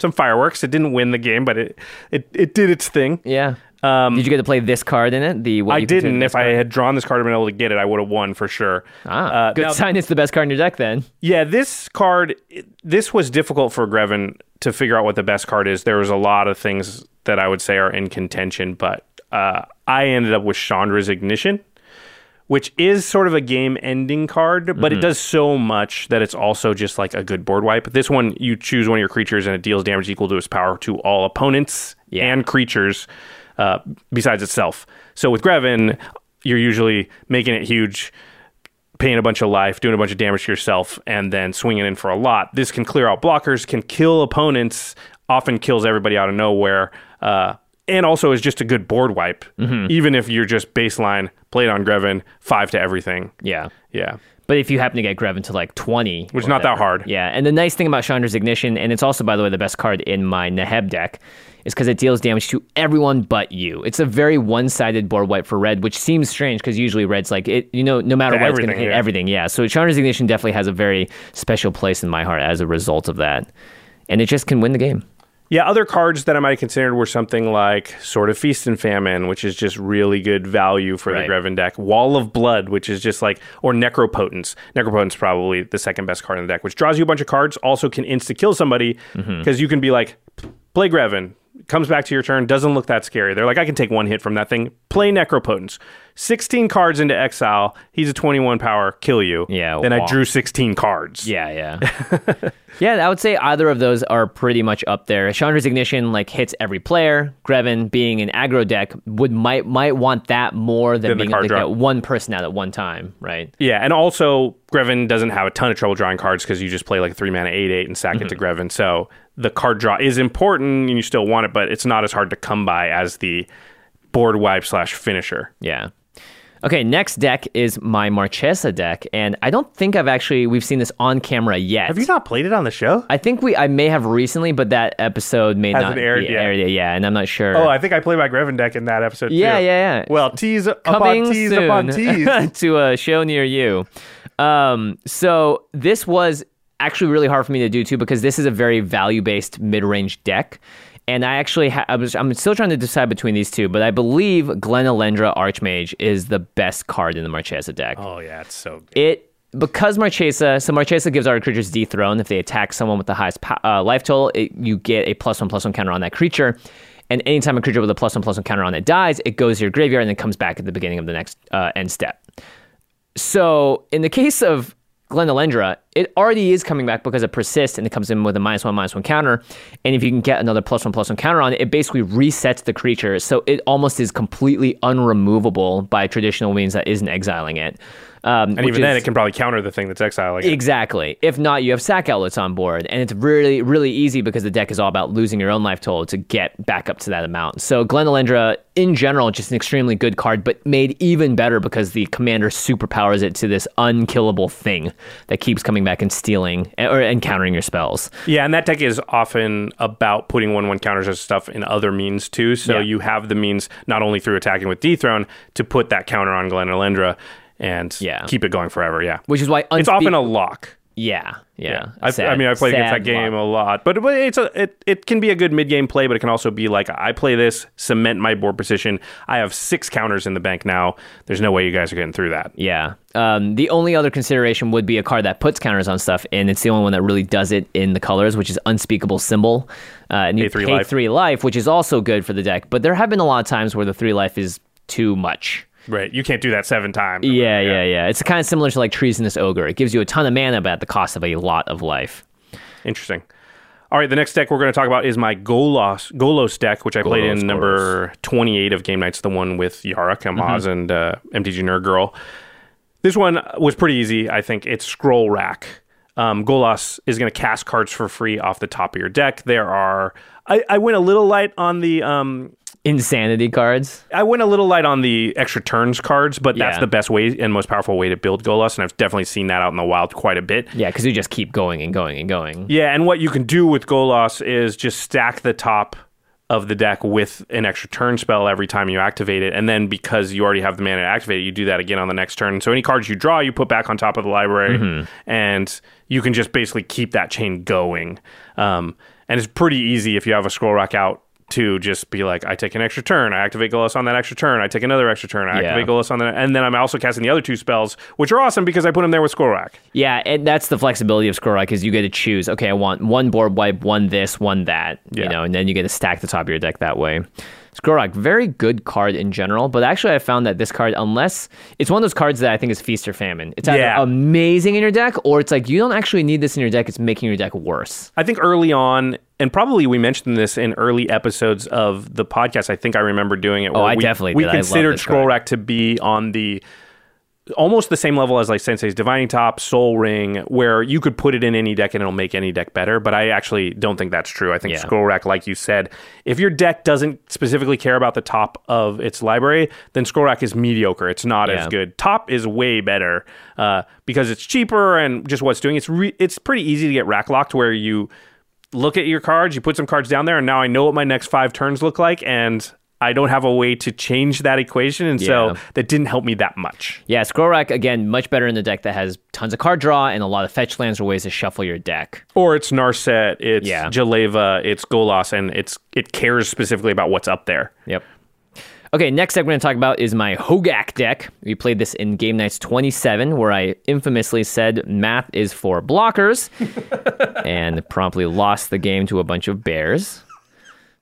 some fireworks. It didn't win the game, but it it, it did its thing. Yeah. Did you get to play this card in it? The what Um, I didn't. If best I had drawn this card and been able to get it, I would have won for sure. Ah, Uh, good now- sign. It's the best card in your deck then. Yeah, this card, this was difficult for Greven to figure out what the best card is. There was a lot of things that I would say are in contention, but uh, I ended up with Chandra's Ignition, which is sort of a game ending card, but it does so much that it's also just like a good board wipe. This one, you choose one of your creatures and it deals damage equal to its power to all opponents Yeah. and creatures uh, besides itself. So with Greven, you're usually making it huge paying a bunch of life, doing a bunch of damage to yourself, and then swinging in for a lot. This can clear out blockers, can kill opponents, often kills everybody out of nowhere, uh, and also is just a good board wipe. Mm-hmm. Even if you're just baseline, played on Greven, five to everything. Yeah. Yeah. But if you happen to get Greven to like 20. Which is not that hard. Yeah. And the nice thing about Chandra's Ignition, and it's also, by the way, the best card in my Neheb deck, is because it deals damage to everyone but you. It's a very one sided board wipe for red, which seems strange because usually red's like, it, you know, no matter what, it's going to hit yeah. everything. Yeah. So Chandra's Ignition definitely has a very special place in my heart as a result of that. And it just can win the game. Yeah, other cards that I might have considered were something like Sword of Feast and Famine, which is just really good value for Right. the Greven deck. Wall of Blood, which is just like, or Necropotence. Necropotence probably the second best card in the deck, which draws you a bunch of cards, also can insta kill somebody Mm-hmm. because you can be like, play Greven, comes back to your turn, doesn't look that scary. They're like, I can take one hit from that thing. Play Necropotence. 16 cards into exile. He's a 21 power, kill you. Yeah, Then I drew 16 cards. Yeah, yeah. yeah, I would say either of those are pretty much up there. Chandra's Ignition like hits every player. Greven being an aggro deck would might might want that more than Than being card like draw. that one person out at one time, right? Yeah, and also Greven doesn't have a ton of trouble drawing cards because you just play like a three mana eight eight and sack it mm-hmm. to Greven. So the card draw is important and you still want it, but it's not as hard to come by as the board wipe slash finisher. Yeah. Okay, next deck is my Marchesa deck, and I don't think I've actually we've seen this on camera yet. Have you not played it on the show? I think we I may have recently, but that episode may Hasn't not aired be yet. aired yet. Yeah, and I'm not sure. Oh, I think I played my Greven deck in that episode. Yeah, too. yeah, yeah. Yeah. Well, tease coming upon tease soon upon tease. to a show near you. Um, so this was actually really hard for me to do too because this is a very value-based mid-range deck, and I actually ha- I was I'm still trying to decide between these two, but I believe Glen Elendra Archmage is the best card in the Marchesa deck. oh yeah, it's so good. It because Marchesa, so Marchesa gives our creatures dethrone. If they attack someone with the highest po- uh, life total, it, you get a plus one plus one counter on that creature. And anytime a creature with a plus one plus one counter on it dies, it goes to your graveyard and then comes back at the beginning of the next uh, end step. So in the case of Glen Elendra, it already is coming back because it persists and it comes in with a minus one, minus one counter. And if you can get another plus one, plus one counter on it, it basically resets the creature. So it almost is completely unremovable by traditional means that isn't exiling it. Um, And even then, is- it can probably counter the thing that's exiling. it. Exactly. If not, you have sack outlets on board, and it's really, really easy because the deck is all about losing your own life total to get back up to that amount. So Glen Elendra, in general, just an extremely good card, but made even better because the commander superpowers it to this unkillable thing that keeps coming back and stealing or encountering your spells. Yeah, and that deck is often about putting one one counters and stuff in other means too. So Yeah. you have the means not only through attacking with Dethrone to put that counter on Glen Elendra and Yeah. keep it going forever. Yeah, Which is why it's often a lock. yeah, yeah. I, I mean, I played against that game luck. a lot, but, it's a it, it can be a good mid game play, but it can also be like I play this, cement my board position. I have six counters in the bank now. There's no way you guys are getting through that. Yeah. Um, the only other consideration would be a card that puts counters on stuff, and it's the only one that really does it in the colors, which is Unspeakable Symbol. Uh, and you three pay life. three life, which is also good for the deck. But there have been a lot of times where the three life is too much. Right, you can't do that seven times. Yeah, yeah, yeah. It's kind of similar to like Treasonous Ogre. It gives you a ton of mana, but at the cost of a lot of life. Interesting. All right, the next deck we're going to talk about is my Golos Golos deck, which I played Golos, in number 28 of Game Nights, the one with Yara, Kamaz, Mm-hmm. and uh, MTG Nerd Girl. This one was pretty easy, I think. It's Scroll Rack. Um, Golos is going to cast cards for free off the top of your deck. There are. I, I went a little light on the. Um, Insanity cards. I went a little light on the extra turns cards, but that's Yeah. the best way and most powerful way to build Golos, and I've definitely seen that out in the wild quite a bit. Yeah, because you just keep going and going and going. Yeah, and what you can do with Golos is just stack the top of the deck with an extra turn spell every time you activate it, and then because you already have the mana to activate it, you do that again on the next turn. So any cards you draw, you put back on top of the library, and you can just basically keep that chain going. Um, and it's pretty easy if you have a scroll rack out to just be like, I take an extra turn, I activate Golos on that extra turn, I take another extra turn, I Yeah. activate Golos on that, and then I'm also casting the other two spells, which are awesome because I put them there with scroll rack. Yeah, and that's the flexibility of Rack is you get to choose. Okay, I want one board wipe, one this, one that. yeah. You know, and then you get to stack the top of your deck that way. Scroll Rack, very good card in general, but actually I found that this card, unless it's one of those cards that I think is feast or famine. It's either Yeah. amazing in your deck, or it's like you don't actually need this in your deck. It's making your deck worse. I think early on, and probably we mentioned this in early episodes of the podcast. I think I remember doing it. Oh, I we, definitely we did. Considered Scroll. Rack to be on the almost the same level as like Sensei's Divining Top, Sol Ring, where you could put it in any deck and it'll make any deck better. But I actually don't think that's true. I think Yeah. Scroll Rack, like you said, if your deck doesn't specifically care about the top of its library, then Scroll Rack is mediocre. It's not as good. Top is way better uh, because it's cheaper and just what's doing. It's re- it's pretty easy to get rack locked where you look at your cards, you put some cards down there, and now I know what my next five turns look like, and I don't have a way to change that equation, and Yeah. so that didn't help me that much. Yeah, Scroll Rack again, much better in the deck that has tons of card draw and a lot of fetch lands or ways to shuffle your deck. Or it's Narset, it's Yeah. Jeleva, it's Golos, and it's it cares specifically about what's up there. Yep. Okay, next deck we're going to talk about is my Hogak deck. We played this in Game Nights 27, where I infamously said math is for blockers and promptly lost the game to a bunch of bears.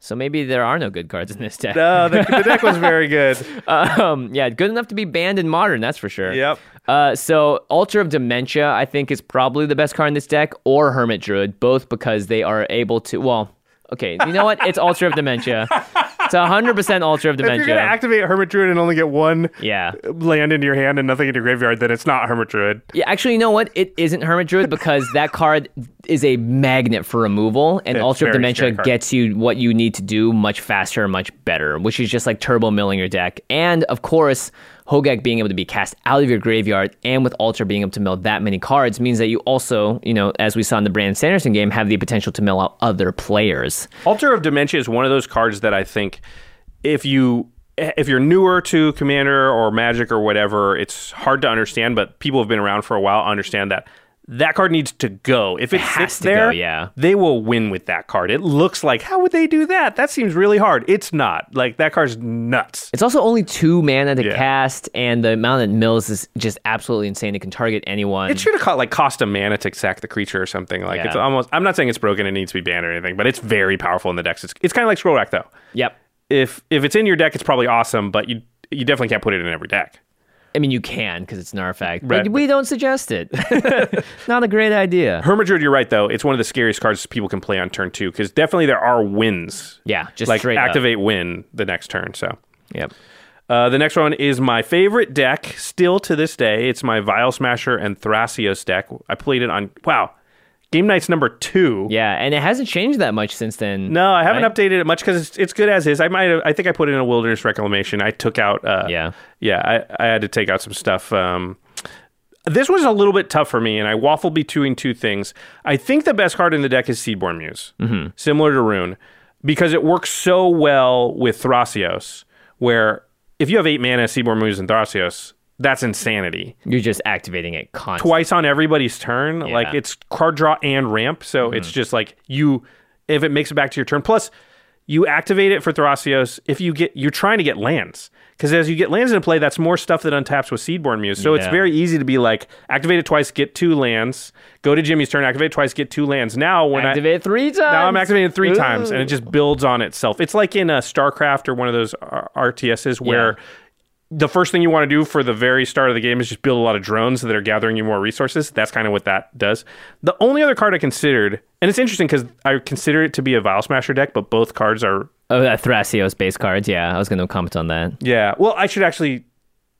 So maybe there are no good cards in this deck. No, the, the deck was very good. Um, yeah, good enough to be banned in modern, that's for sure. Yep. Uh, so Altar of Dementia, I think, is probably the best card in this deck, or Hermit Druid, both because they are able to. Well, okay, you know what? It's Altar of Dementia. It's hundred percent Altar of Dementia. If you're gonna activate Hermit Druid and only get one yeah. land into your hand and nothing in your graveyard, then it's not Hermit Druid. Yeah, actually, you know what? It isn't Hermit Druid because that card is a magnet for removal, and It's Altar of Dementia gets you what you need to do much faster and much better, which is just like turbo milling your deck. And of course, Hogak being able to be cast out of your graveyard and with Altar being able to mill that many cards means that you also, you know, as we saw in the Brandon Sanderson game, have the potential to mill out other players. Altar of Dementia is one of those cards that I think if you if you're newer to Commander or Magic or whatever, it's hard to understand, but people have been around for a while understand that that card needs to go. If it, has sits to go, there, yeah. they will win with that card. It looks like how would they do that? That seems really hard. It's not. Like that card's nuts. It's also only two mana to Yeah. cast, and the amount it mills is just absolutely insane. It can target anyone. It should have caught like cost a mana to sack the creature or something. Like it's almost. I'm not saying it's broken. It needs to be banned or anything, but it's very powerful in the decks. It's, it's kind of like Scroll Rack though. Yep. If if it's in your deck, it's probably awesome, but you you definitely can't put it in every deck. I mean, you can because it's an artifact, Right. but we don't suggest it. Not a great idea. Hermit Druid, you're right though. It's one of the scariest cards people can play on turn two because definitely there are wins. Yeah, just like straight up. activate win the next turn. So Yep. uh, the next one is my favorite deck still to this day. It's my Vial Smasher and Thrasios deck. I played it on wow game nights number two. Yeah, and it hasn't changed that much since then. No, I haven't right? updated it much because it's, it's good as is. I might have, I think I put in a wilderness reclamation. I took out uh, Yeah. yeah I, I had to take out some stuff. Um, this was a little bit tough for me, and I waffled between two things. I think the best card in the deck is Seedborn Muse, mm-hmm. similar to Roon, because it works so well with Thrasios, where if you have eight mana, Seedborn Muse, and Thrasios, that's insanity. You're just activating it constantly. Twice on everybody's turn, like Yeah. Mm-hmm. it's card draw and ramp, so it's just like you, if it makes it back to your turn. Plus, you activate it for Thrasios if you get you're trying to get lands because as you get lands into play, that's more stuff that untaps with Seedborn Muse. So it's very easy to be like activate it twice, get two lands. Go to Jimmy's turn, activate it twice, get two lands. Now when I Activate three times. Now I'm activating it three times, and it just builds on itself. It's like in a StarCraft or one of those RTSs where. The first thing you want to do for the very start of the game is just build a lot of drones that are gathering you more resources. That's kind of what that does. The only other card I considered, and it's interesting because I consider it to be a Vial Smasher deck, but both cards are Oh, that Thrasios base cards. Yeah, I was going to comment on that. Yeah. Well, I should actually,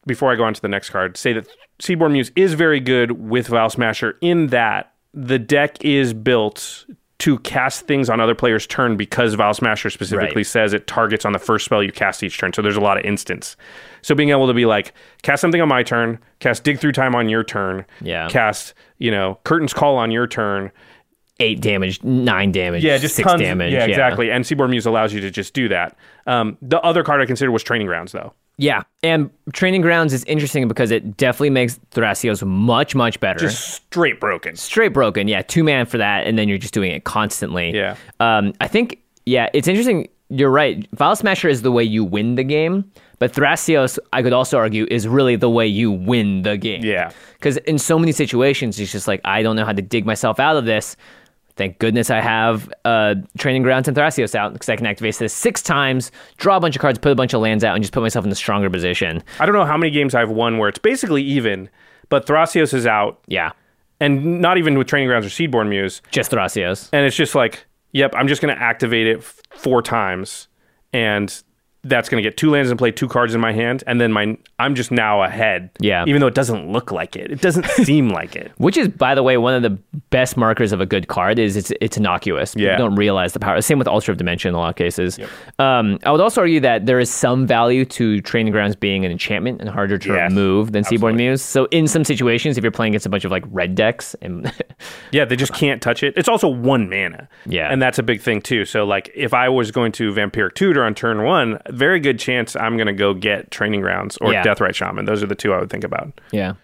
before I go on to the next card, say that Seedborn Muse is very good with Vial Smasher in that the deck is built to cast things on other players' turn because Vial Smasher specifically Right. says it targets on the first spell you cast each turn. So there's a lot of instance. So being able to be like, cast something on my turn, cast Dig Through Time on your turn, Yeah. cast, you know, Curtains Call on your turn, Eight damage, nine damage, yeah, just six tons- damage. Yeah, exactly. And Seedborn Muse allows you to just do that. Um, the other card I considered was Training Grounds, though. Yeah, and Training Grounds is interesting because it definitely makes Thrasios much, much better. Just straight broken. straight broken. Yeah, two man for that, and then you're just doing it constantly. Yeah. Um, I think yeah, it's interesting. You're right. Vial Smasher is the way you win the game, but Thrasios, I could also argue, is really the way you win the game. Yeah. Because in so many situations, it's just like I don't know how to dig myself out of this. Thank goodness I have uh, Training Grounds and Thrasios out because I can activate this six times, draw a bunch of cards, put a bunch of lands out, and just put myself in a stronger position. I don't know how many games I've won where it's basically even, but Thrasios is out, Yeah, and not even with Training Grounds or Seedborn Muse, just Thrasios. and it's just like, yep, I'm just going to activate it f- four times, and that's going to get two lands and play two cards in my hand, and then my I'm just now ahead. Yeah. even though it doesn't look like it, it doesn't seem like it. Which is, by the way, one of the best markers of a good card is it's it's innocuous. Yeah. You don't realize the power. Same with Altar of Dementia in a lot of cases. Um, I would also argue that there is some value to Training Grounds being an enchantment and harder to Yes, remove than Seedborn Muse. So in some situations, if you're playing against a bunch of like red decks, and Yeah, they just can't touch it. It's also one mana. Yeah. And that's a big thing too. So like if I was going to Vampiric Tutor on turn one, very good chance I'm gonna go get Training Grounds or Yeah. Deathrite Shaman. Those are the two I would think about. yeah.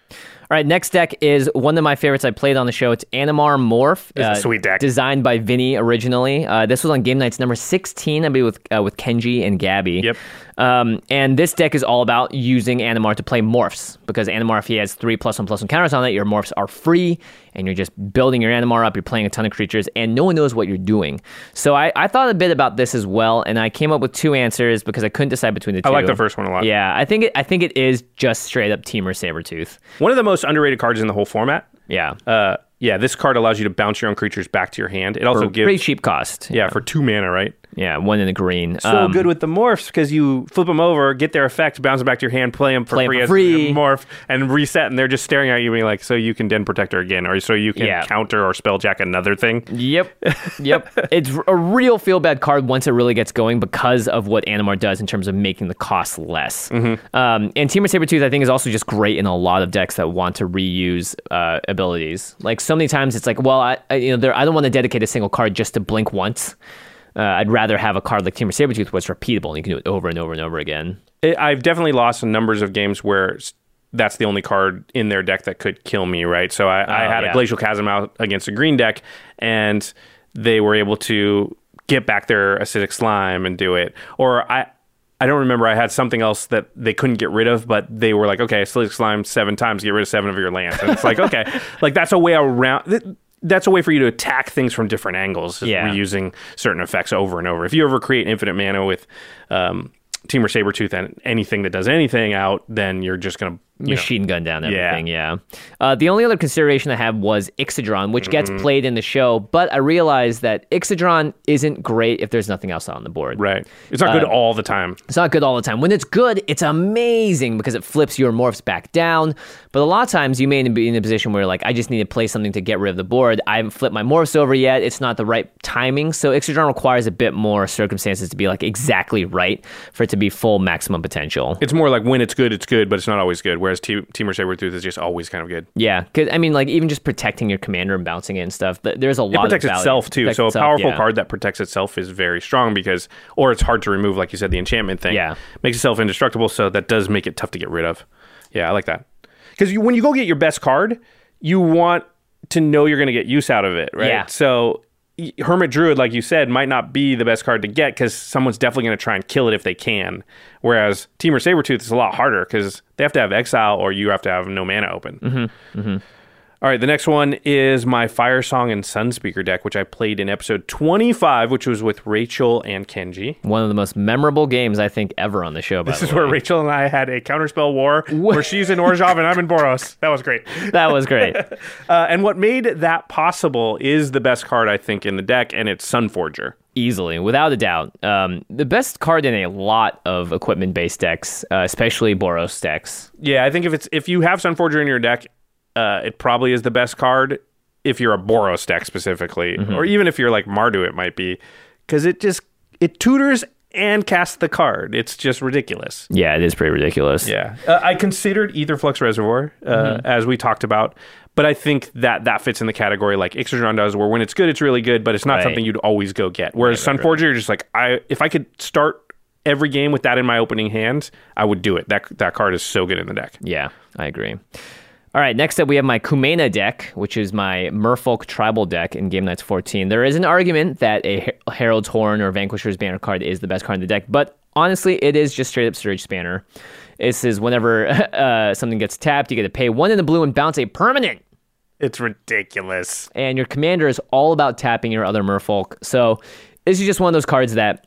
All right, next deck is one of my favorites I played on the show. It's Animar Morph. It's a sweet deck. Designed by Vinny originally. Uh, this was on Game Nights number 16, I believe, with, uh, with Kenji and Gabby. Yep. Um, and this deck is all about using Animar to play morphs because Animar, if he has three plus one plus one counters on it, your morphs are free and you're just building your Animar up. You're playing a ton of creatures and no one knows what you're doing. So I, I thought a bit about this as well and I came up with two answers because I couldn't decide between the two. I like the first one a lot. Yeah, I think it, I think it is just straight up Temur Sabertooth. One of the most underrated cards in the whole format. Yeah. Uh, yeah, this card allows you to bounce your own creatures back to your hand. It also gives. For gives pretty cheap cost. yeah for two mana, right? Yeah, one in the green. So Um, good with the morphs because you flip them over, get their effect, bounce them back to your hand, play them for Play free free. a morph, and reset, and they're just staring at you, being like, "So you can Den Protector again, or so you can Yeah. counter or spelljack another thing." Yep, yep. it's a real feel bad card once it really gets going because of what Animar does in terms of making the cost less. Mm-hmm. Um, and Temur Sabertooth, I think, is also just great in a lot of decks that want to reuse uh, abilities. Like so many times, it's like, well, I, I you know, there, I don't want to dedicate a single card just to blink once. Uh, I'd rather have a card like Temur Sabertooth where it's repeatable and you can do it over and over and over again. it, I've definitely lost numbers of games where that's the only card in their deck that could kill me, right? So I, I Oh, had yeah. a Glacial Chasm out against a green deck, and they were able to get back their acidic slime and do it. Or I. I don't remember. I had something else that they couldn't get rid of, but they were like, "Okay, acidic slime seven times, get rid of seven of your lands." And it's like, okay, like that's a way around. Th- That's a way for you to attack things from different angles. Yeah. reusing certain effects over and over. If you ever create infinite mana with um, Temur Sabertooth and anything that does anything out, then you're just going to machine gun down Yeah. everything. Yeah. Uh, the only other consideration I have was Ixidron, which gets Mm-hmm. played in the show, but I realized that Ixidron isn't great if there's nothing else on the board. Right. It's not Uh, good all the time. It's not good all the time. When it's good, it's amazing because it flips your morphs back down. But a lot of times you may be in a position where like I just need to play something to get rid of the board. I haven't flipped my morphs over yet. It's not the right timing. So Ixidron requires a bit more circumstances to be like exactly right for it to be full maximum potential. It's more like when it's good, it's good, but it's not always good. Whereas Te- Temur Sabertooth is just always kind of good. Yeah, because I mean, like even just protecting your commander and bouncing it and stuff. th- There's a It lot. protects of value. itself too. Protects so a powerful yeah. card that protects itself is very strong because, or it's hard to remove, like you said, the enchantment thing. Yeah. makes itself indestructible. So that does make it tough to get rid of. Yeah, I like that because you, when you go get your best card, you want to know you're going to get use out of it, right? Yeah. So Hermit Druid, like you said, might not be the best card to get because someone's definitely going to try and kill it if they can. Whereas Temur Sabertooth is a lot harder because they have to have exile or you have to have no mana open. Mm-hmm. All right, the next one is my Firesong and Sunspeaker deck, which I played in episode 25, which was with Rachel and Kenji. One of the most memorable games I think ever on the show. By This the is way. where Rachel and I had a counterspell war where she's in Orzhov and I'm in Boros. That was great. that was great. Uh, and what made that possible is the best card, I think, in the deck, and it's Sunforger. Easily, without a doubt. Um, the best card in a lot of equipment based decks, uh, especially Boros decks. Yeah, I think if it's if you have Sunforger in your deck, uh, it probably is the best card. If you're a Boros deck specifically, or even if you're like Mardu, it might be because it just it tutors and casts the card. It's just ridiculous. Yeah, it is pretty ridiculous. Yeah, uh, I considered Aetherflux Reservoir uh, as we talked about, but I think that that fits in the category like Ixidron does, where when it's good, it's really good, but it's not Right. something you'd always go get. Whereas Sunforger, you're just like, I if I could start every game with that in my opening hand, I would do it. That that card is so good in the deck. Yeah, I agree. All right, next up we have my Kumena deck, which is my Merfolk tribal deck in Game Nights 14. There is an argument that a Her- Herald's Horn or Vanquisher's Banner card is the best card in the deck, but honestly, it is just straight up Surge Spanner. This is whenever uh, something gets tapped, you get to pay one in the blue and bounce a permanent. It's ridiculous. and your commander is all about tapping your other merfolk. So this is just one of those cards that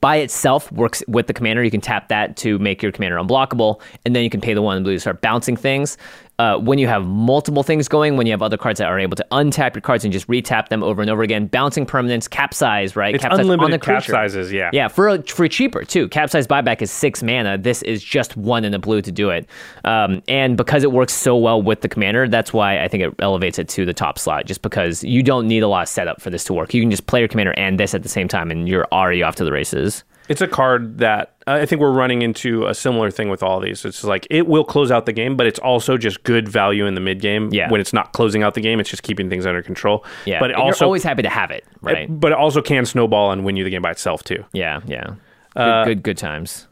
by itself works with the commander. You can tap that to make your commander unblockable, and then you can pay the one in blue to start bouncing things. Uh, when you have multiple things going, when you have other cards that are able to untap your cards and just retap them over and over again, bouncing permanents, capsize, right? It's capsize unlimited on the creature. capsizes, yeah. Yeah, for for cheaper too. Capsize buyback is six mana. This is just one in the blue to do it, um, and because it works so well with the commander, that's why I think it elevates it to the top slot. Just because you don't need a lot of setup for this to work, you can just play your commander and this at the same time, and you're already off to the races. It's a card that I think we're running into a similar thing with all these. It's like it will close out the game, but it's also just good value in the mid game. Yeah. When it's not closing out the game, it's just keeping things under control. Yeah, But it also you're always happy to have it, right? but it also can snowball and win you the game by itself too. yeah, yeah. Good, Uh, good, good times.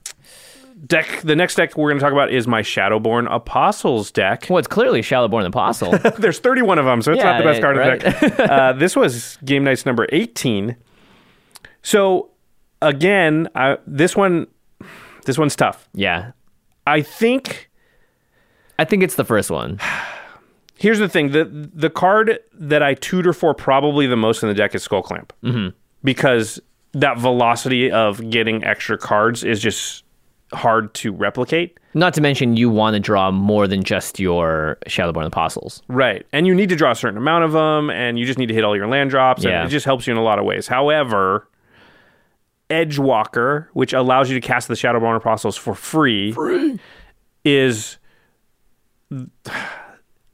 Deck. The next deck we're going to talk about is my Shadowborn Apostles deck. Well, it's clearly Shadowborn Apostle. There's 31 of them, so it's Yeah, not the best card in the deck. uh, this was game nights number 18. So again, I, this one, this one's tough. yeah, I think I think it's the first one. here's the thing: the the card that I tutor for probably the most in the deck is Skull Clamp, mm-hmm. because that velocity of getting extra cards is just hard to replicate. Not to mention, you want to draw more than just your Shadowborn Apostles. Right. And you need to draw a certain amount of them, and you just need to hit all your land drops, Yeah. and it just helps you in a lot of ways. However, Edgewalker, which allows you to cast the Shadowborn Apostles for free, free. is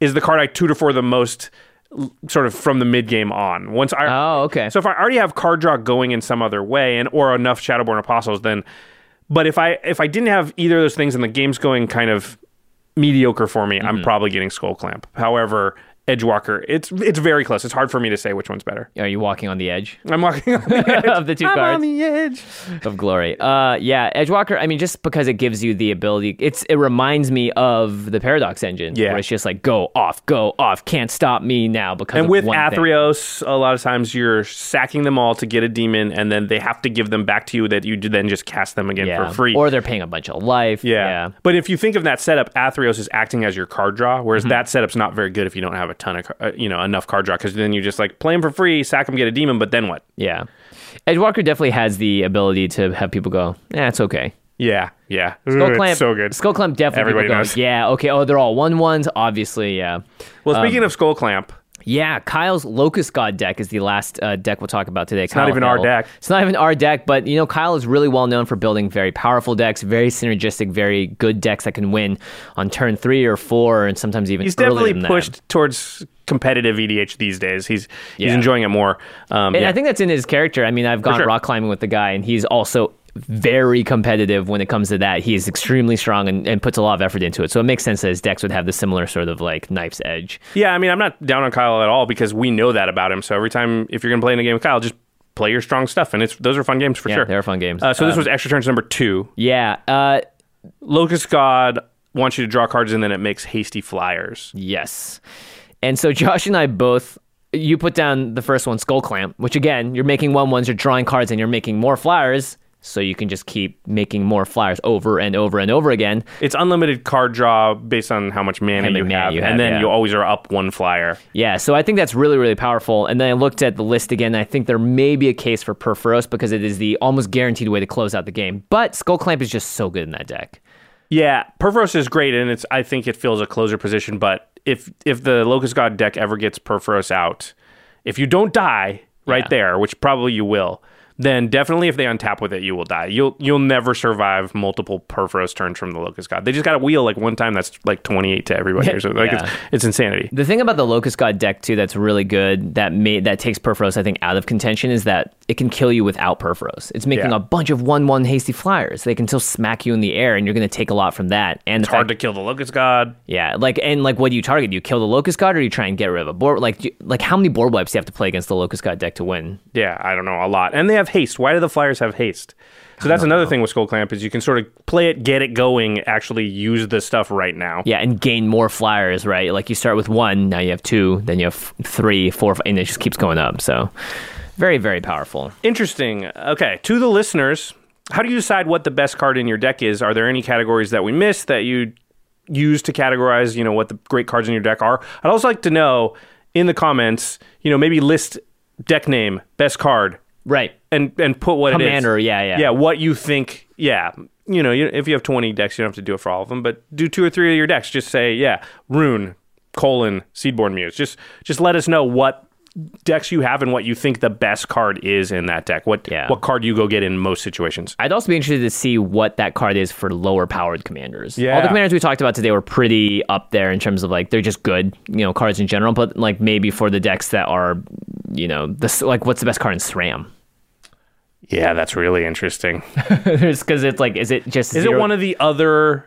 is the card I tutor for the most sort of from the mid game on. Once I Oh, okay. so if I already have card draw going in some other way and or enough Shadowborn Apostles, then but if I if I didn't have either of those things and the game's going kind of mediocre for me, Mm-hmm. I'm probably getting Skull Clamp. However, Edgewalker, it's it's very close. It's hard for me to say which one's better. Are you walking on the edge I'm walking on the edge. of the 2 I'm cards? on the edge. of glory. Uh, yeah, Edgewalker. I mean, just because it gives you the ability, it's it reminds me of the Paradox engine. Yeah. where it's just like go off, go off, can't stop me now because And of with one thing. Athreos, a lot of times you're sacking them all to get a demon, and then they have to give them back to you that you then just cast them again yeah, for free. or they're paying a bunch of life. Yeah. yeah, But if you think of that setup, Athreos is acting as your card draw, Mm-hmm. whereas that setup's not very good if you don't have a ton of, uh, you know, enough card draw, because then you just like play them for free, sack them, get a demon, but then what? yeah. Edgewalker definitely has the ability to have people go, "Yeah, it's okay." Yeah, yeah. Skull Ooh, Clamp, so good. Skull Clamp definitely. Everybody people go. Yeah. Okay. Oh, they're all one ones. Obviously. Yeah. well, speaking of Skull Clamp, Yeah, Kyle's Locust God deck is the last uh, deck we'll talk about today. It's not even our deck. It's not even our deck, but you know, Kyle is really well known for building very powerful decks, very synergistic, very good decks that can win on turn three or four, and sometimes even he's earlier definitely than that. pushed towards competitive EDH these days. He's he's Yeah. enjoying it more. Um, And yeah. I think that's in his character. I mean, I've gone sure. rock climbing with the guy, and he's also very competitive when it comes to that. He is extremely strong and, and puts a lot of effort into it. So it makes sense that his decks would have the similar sort of like knife's edge. Yeah, I mean, I'm not down on Kyle at all because we know that about him. So every time, if you're going to play in a game with Kyle, just play your strong stuff, and it's those are fun games for Yeah, sure. they're fun games. Uh, so this Um, was extra turns number two. Yeah. Uh, Locust God wants you to draw cards, and then it makes hasty flyers. Yes. And so Josh and I both you put down the first one, Skull Clamp, which again, you're making one ones, you're drawing cards and you're making more flyers, so you can just keep making more flyers over and over and over again. It's unlimited card draw based on how much mana How you mana have, you have, and then yeah. you always are up one flyer. Yeah, so I think that's really, really powerful. And then I looked at the list again. And I think there may be a case for Purphoros because it is the almost guaranteed way to close out the game. But Skull Clamp is just so good in that deck. Yeah, Purphoros is great, and it's I think it fills a closer position. But if if the Locust God deck ever gets Purphoros out, if you don't die right Yeah. there, which probably you will, then definitely if they untap with it, you will die. You'll you'll never survive multiple Purphoros turns from the Locust God. They just got a wheel like one time that's like twenty eight to everybody or something. Like Yeah. it's, it's insanity. The thing about the Locust God deck too that's really good that made that takes Purphoros I think out of contention is that it can kill you without Purphoros. It's making Yeah. a bunch of one one hasty flyers. They can still smack you in the air and you're going to take a lot from that. And It's hard to kill the Locust God. yeah, like and like what do you target? Do you kill the Locust God or do you try and get rid of a board? Like you- like how many board wipes do you have to play against the Locust God deck to win? Yeah, I don't know a lot, and they have haste. Why do the Flyers have haste? So that's another thing with Skull Clamp is you can sort of play it, get it going, actually use the stuff right now. Yeah, and gain more flyers, right? Like you start with one, now you have two, then you have three, four, and it just keeps going up. So very, very powerful. Interesting. Okay, to the listeners, how do you decide what the best card in your deck is? Are there any categories that we missed that you use to categorize, you know, what the great cards in your deck are? I'd also like to know in the comments, you know, maybe list deck name, best card, Right. And and put what it is. Commander, yeah, yeah. Yeah, what you think, yeah. You know, you, if you have 20 decks, you don't have to do it for all of them, but do two or three of your decks. Just say, yeah, Roon, colon, Seedborn Muse. Just just let us know what decks you have and what you think the best card is in that deck. What Yeah. what card you go get in most situations. I'd also be interested to see what that card is for lower powered commanders. Yeah. All the commanders we talked about today were pretty up there in terms of like they're just good, you know, cards in general, but like maybe for the decks that are, you know, this like what's the best card in SRAM? Yeah, that's really interesting. Because it's like, is it just Is it one of the other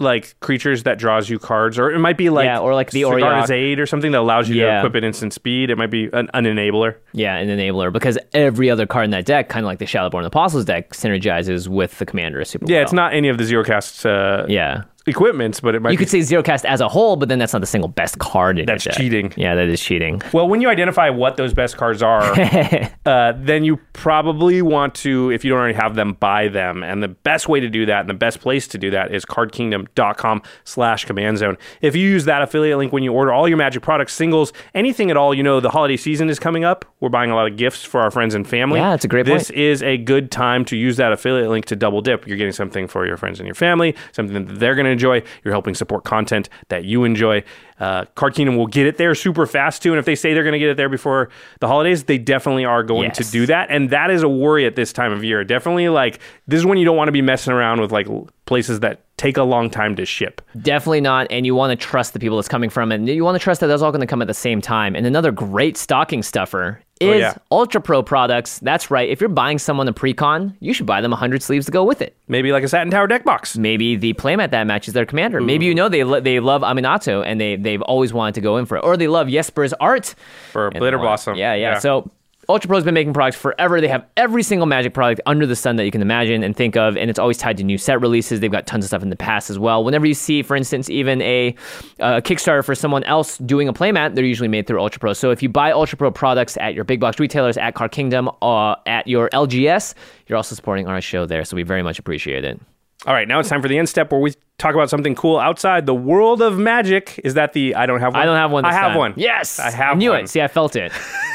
like creatures that draws you cards, or it might be like Yeah, or like the Sigarda's Auriok. Aid or something that allows you to equip it instant speed. It might be an, an enabler. Yeah, an enabler because every other card in that deck, kind of like the Shadowborn Apostles deck, synergizes with the commander super Yeah, well. it's not any of the zero cast uh, Yeah. Equipments, but it might You be could say zero cast as a whole, but then that's not the single best card in That's deck. cheating. Yeah, that is cheating. Well, when you identify what those best cards are, uh, then you probably want to, if you don't already have them, buy them. And the best way to do that and the best place to do that is cardkingdom.com slash command zone. If you use that affiliate link when you order all your magic products, singles, anything at all, you know the holiday season is coming up. We're buying a lot of gifts for our friends and family. Yeah, it's a great This point. is a good time to use that affiliate link to double dip. You're getting something for your friends and your family, something that they're going to enjoy. You're helping support content that you enjoy. Uh, Card Kingdom will get it there super fast too. And if they say they're going to get it there before the holidays, they definitely are going to do that. And that is a worry at this time of year. Definitely like this is when you don't want to be messing around with like places that take a long time to ship. Definitely not. And you want to trust the people that's coming from. And you want to trust that that's all going to come at the same time. And another great stocking stuffer Oh, is Oh, yeah. Ultra Pro products. That's right. If you're buying someone a precon, you should buy them 100 sleeves to go with it. Maybe like a Satin Tower deck box. Maybe the playmat that matches their commander. Maybe you know they lo- they love Aminatou and they they've always wanted to go in for it, or they love Jesper's art For and Glitter they want- Blossom. Yeah, yeah, Yeah. So Ultra Pro's been making products forever. They have every single Magic product under the sun that you can imagine and think of, and it's always tied to new set releases. They've got tons of stuff in the past as well. Whenever you see, for instance, even a uh, Kickstarter for someone else doing a playmat, they're usually made through Ultra Pro. So if you buy Ultra Pro products at your big box retailers, at Car Kingdom, uh, at your LGS, you're also supporting our show there. So we very much appreciate it. All right, now it's time for the end step where we talk about something cool outside the world of magic. Is that the I don't have one? I don't have one. I have time. one. Yes, I have I knew one. it. See, I felt it.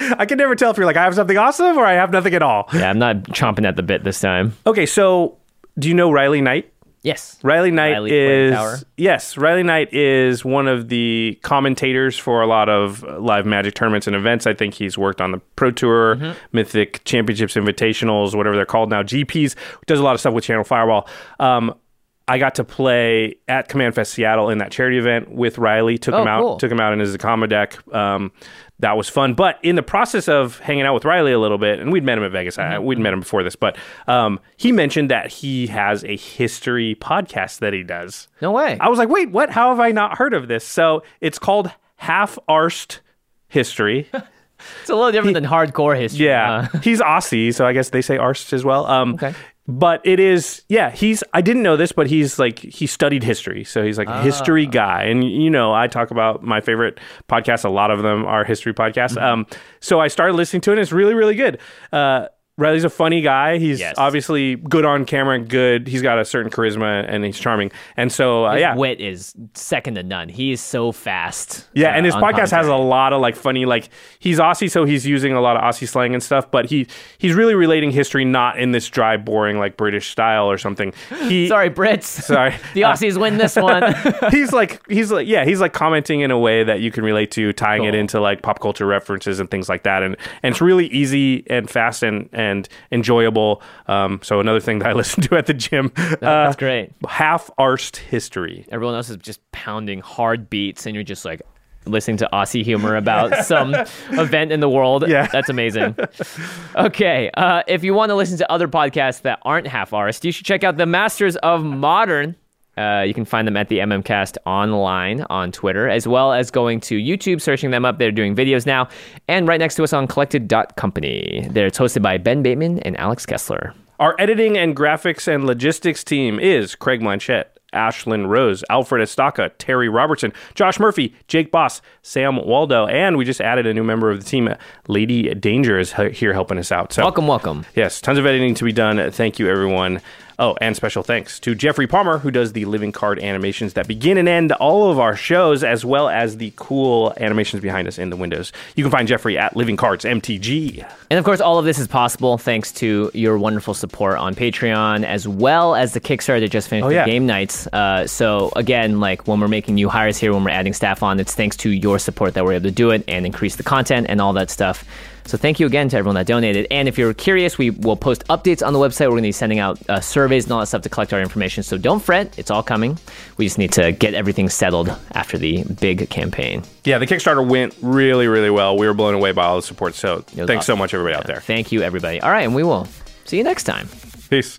I can never tell if you're like I have something awesome or I have nothing at all. Yeah, I'm not chomping at the bit this time. Okay, so Do you know Riley Knight? Yes. Riley Knight Riley is Tower. yes. Riley Knight is one of the commentators for a lot of live Magic tournaments and events. I think he's worked on the Pro Tour, Mm-hmm. Mythic Championships, Invitationals, whatever they're called now. GPs does a lot of stuff with Channel Fireball. Um, I got to play at Command Fest Seattle in that charity event with Riley. Took Oh, him out. cool. Took him out in his Akama deck. Um, that was fun. But in the process of hanging out with Riley a little bit, and we'd met him at Vegas. Mm-hmm. We'd met him before this, but um, he mentioned that he has a history podcast that he does. No way. I was like, wait, what? How have I not heard of this? So it's called Half Arsed History. It's a little different than hardcore history. Yeah, Uh, he's Aussie, so I guess they say Arsed as well. Um, Okay. But it is, yeah. He's. I didn't know this, but he's like he studied history, so he's like a history Ah. guy. And you know, I talk about my favorite podcasts. A lot of them are history podcasts. Mm-hmm. Um, so I started listening to it. and It's really, really good. Uh, Riley's a funny guy. He's Yes. obviously good on camera and good. He's got a certain charisma and he's charming. And so, uh, yeah, wit is second to none. He is so fast. yeah, uh, and his on podcast has a lot of like funny like he's Aussie, so he's using a lot of Aussie slang and stuff, but he he's really relating history not in this dry, boring like British style or something. He Sorry, Brits. Sorry. the Uh, Aussies win this one. he's like he's like yeah he's like commenting in a way that you can relate to, tying it into like pop culture references and things like that, and and it's really easy and fast and and enjoyable. Um, so another thing that I listen to at the gym. That's great. Half arsed history. Everyone else is just pounding hard beats, and you're just like listening to Aussie humor about some event in the world. Yeah. That's amazing. Okay. Uh, if you want to listen to other podcasts that aren't half arsed, you should check out the Masters of Modern. Uh, you can find them at the MMCast online on Twitter, as well as going to YouTube, searching them up. They're doing videos now. And right next to us on collected.company. They're hosted by Ben Bateman and Alex Kessler. Our editing and graphics and logistics team is Craig Blanchett, Ashlyn Rose, Alfred Estaca, Terry Robertson, Josh Murphy, Jake Boss, Sam Waldo, and we just added a new member of the team. Lady Danger is here helping us out. So Welcome, welcome. Yes, tons of editing to be done. Thank you, everyone. Oh, and special thanks to Jeffrey Palmer, who does the living card animations that begin and end all of our shows, as well as the cool animations behind us in the windows. You can find Jeffrey at Living Cards MTG. And of course, all of this is possible thanks to your wonderful support on Patreon, as well as the Kickstarter that just finished Oh, the yeah. game nights. Uh, so again, like when we're making new hires here, when we're adding staff on, it's thanks to your support that we're able to do it and increase the content and all that stuff. So thank you again to everyone that donated. And if you're curious, we will post updates on the website. We're going to be sending out uh, surveys and all that stuff to collect our information. So don't fret, it's all coming. We just need to get everything settled after the big campaign. Yeah, the Kickstarter went really, really well. We were blown away by all the support. So thanks so much, everybody out there. Thank you, everybody. All right, and we will see you next time. Peace.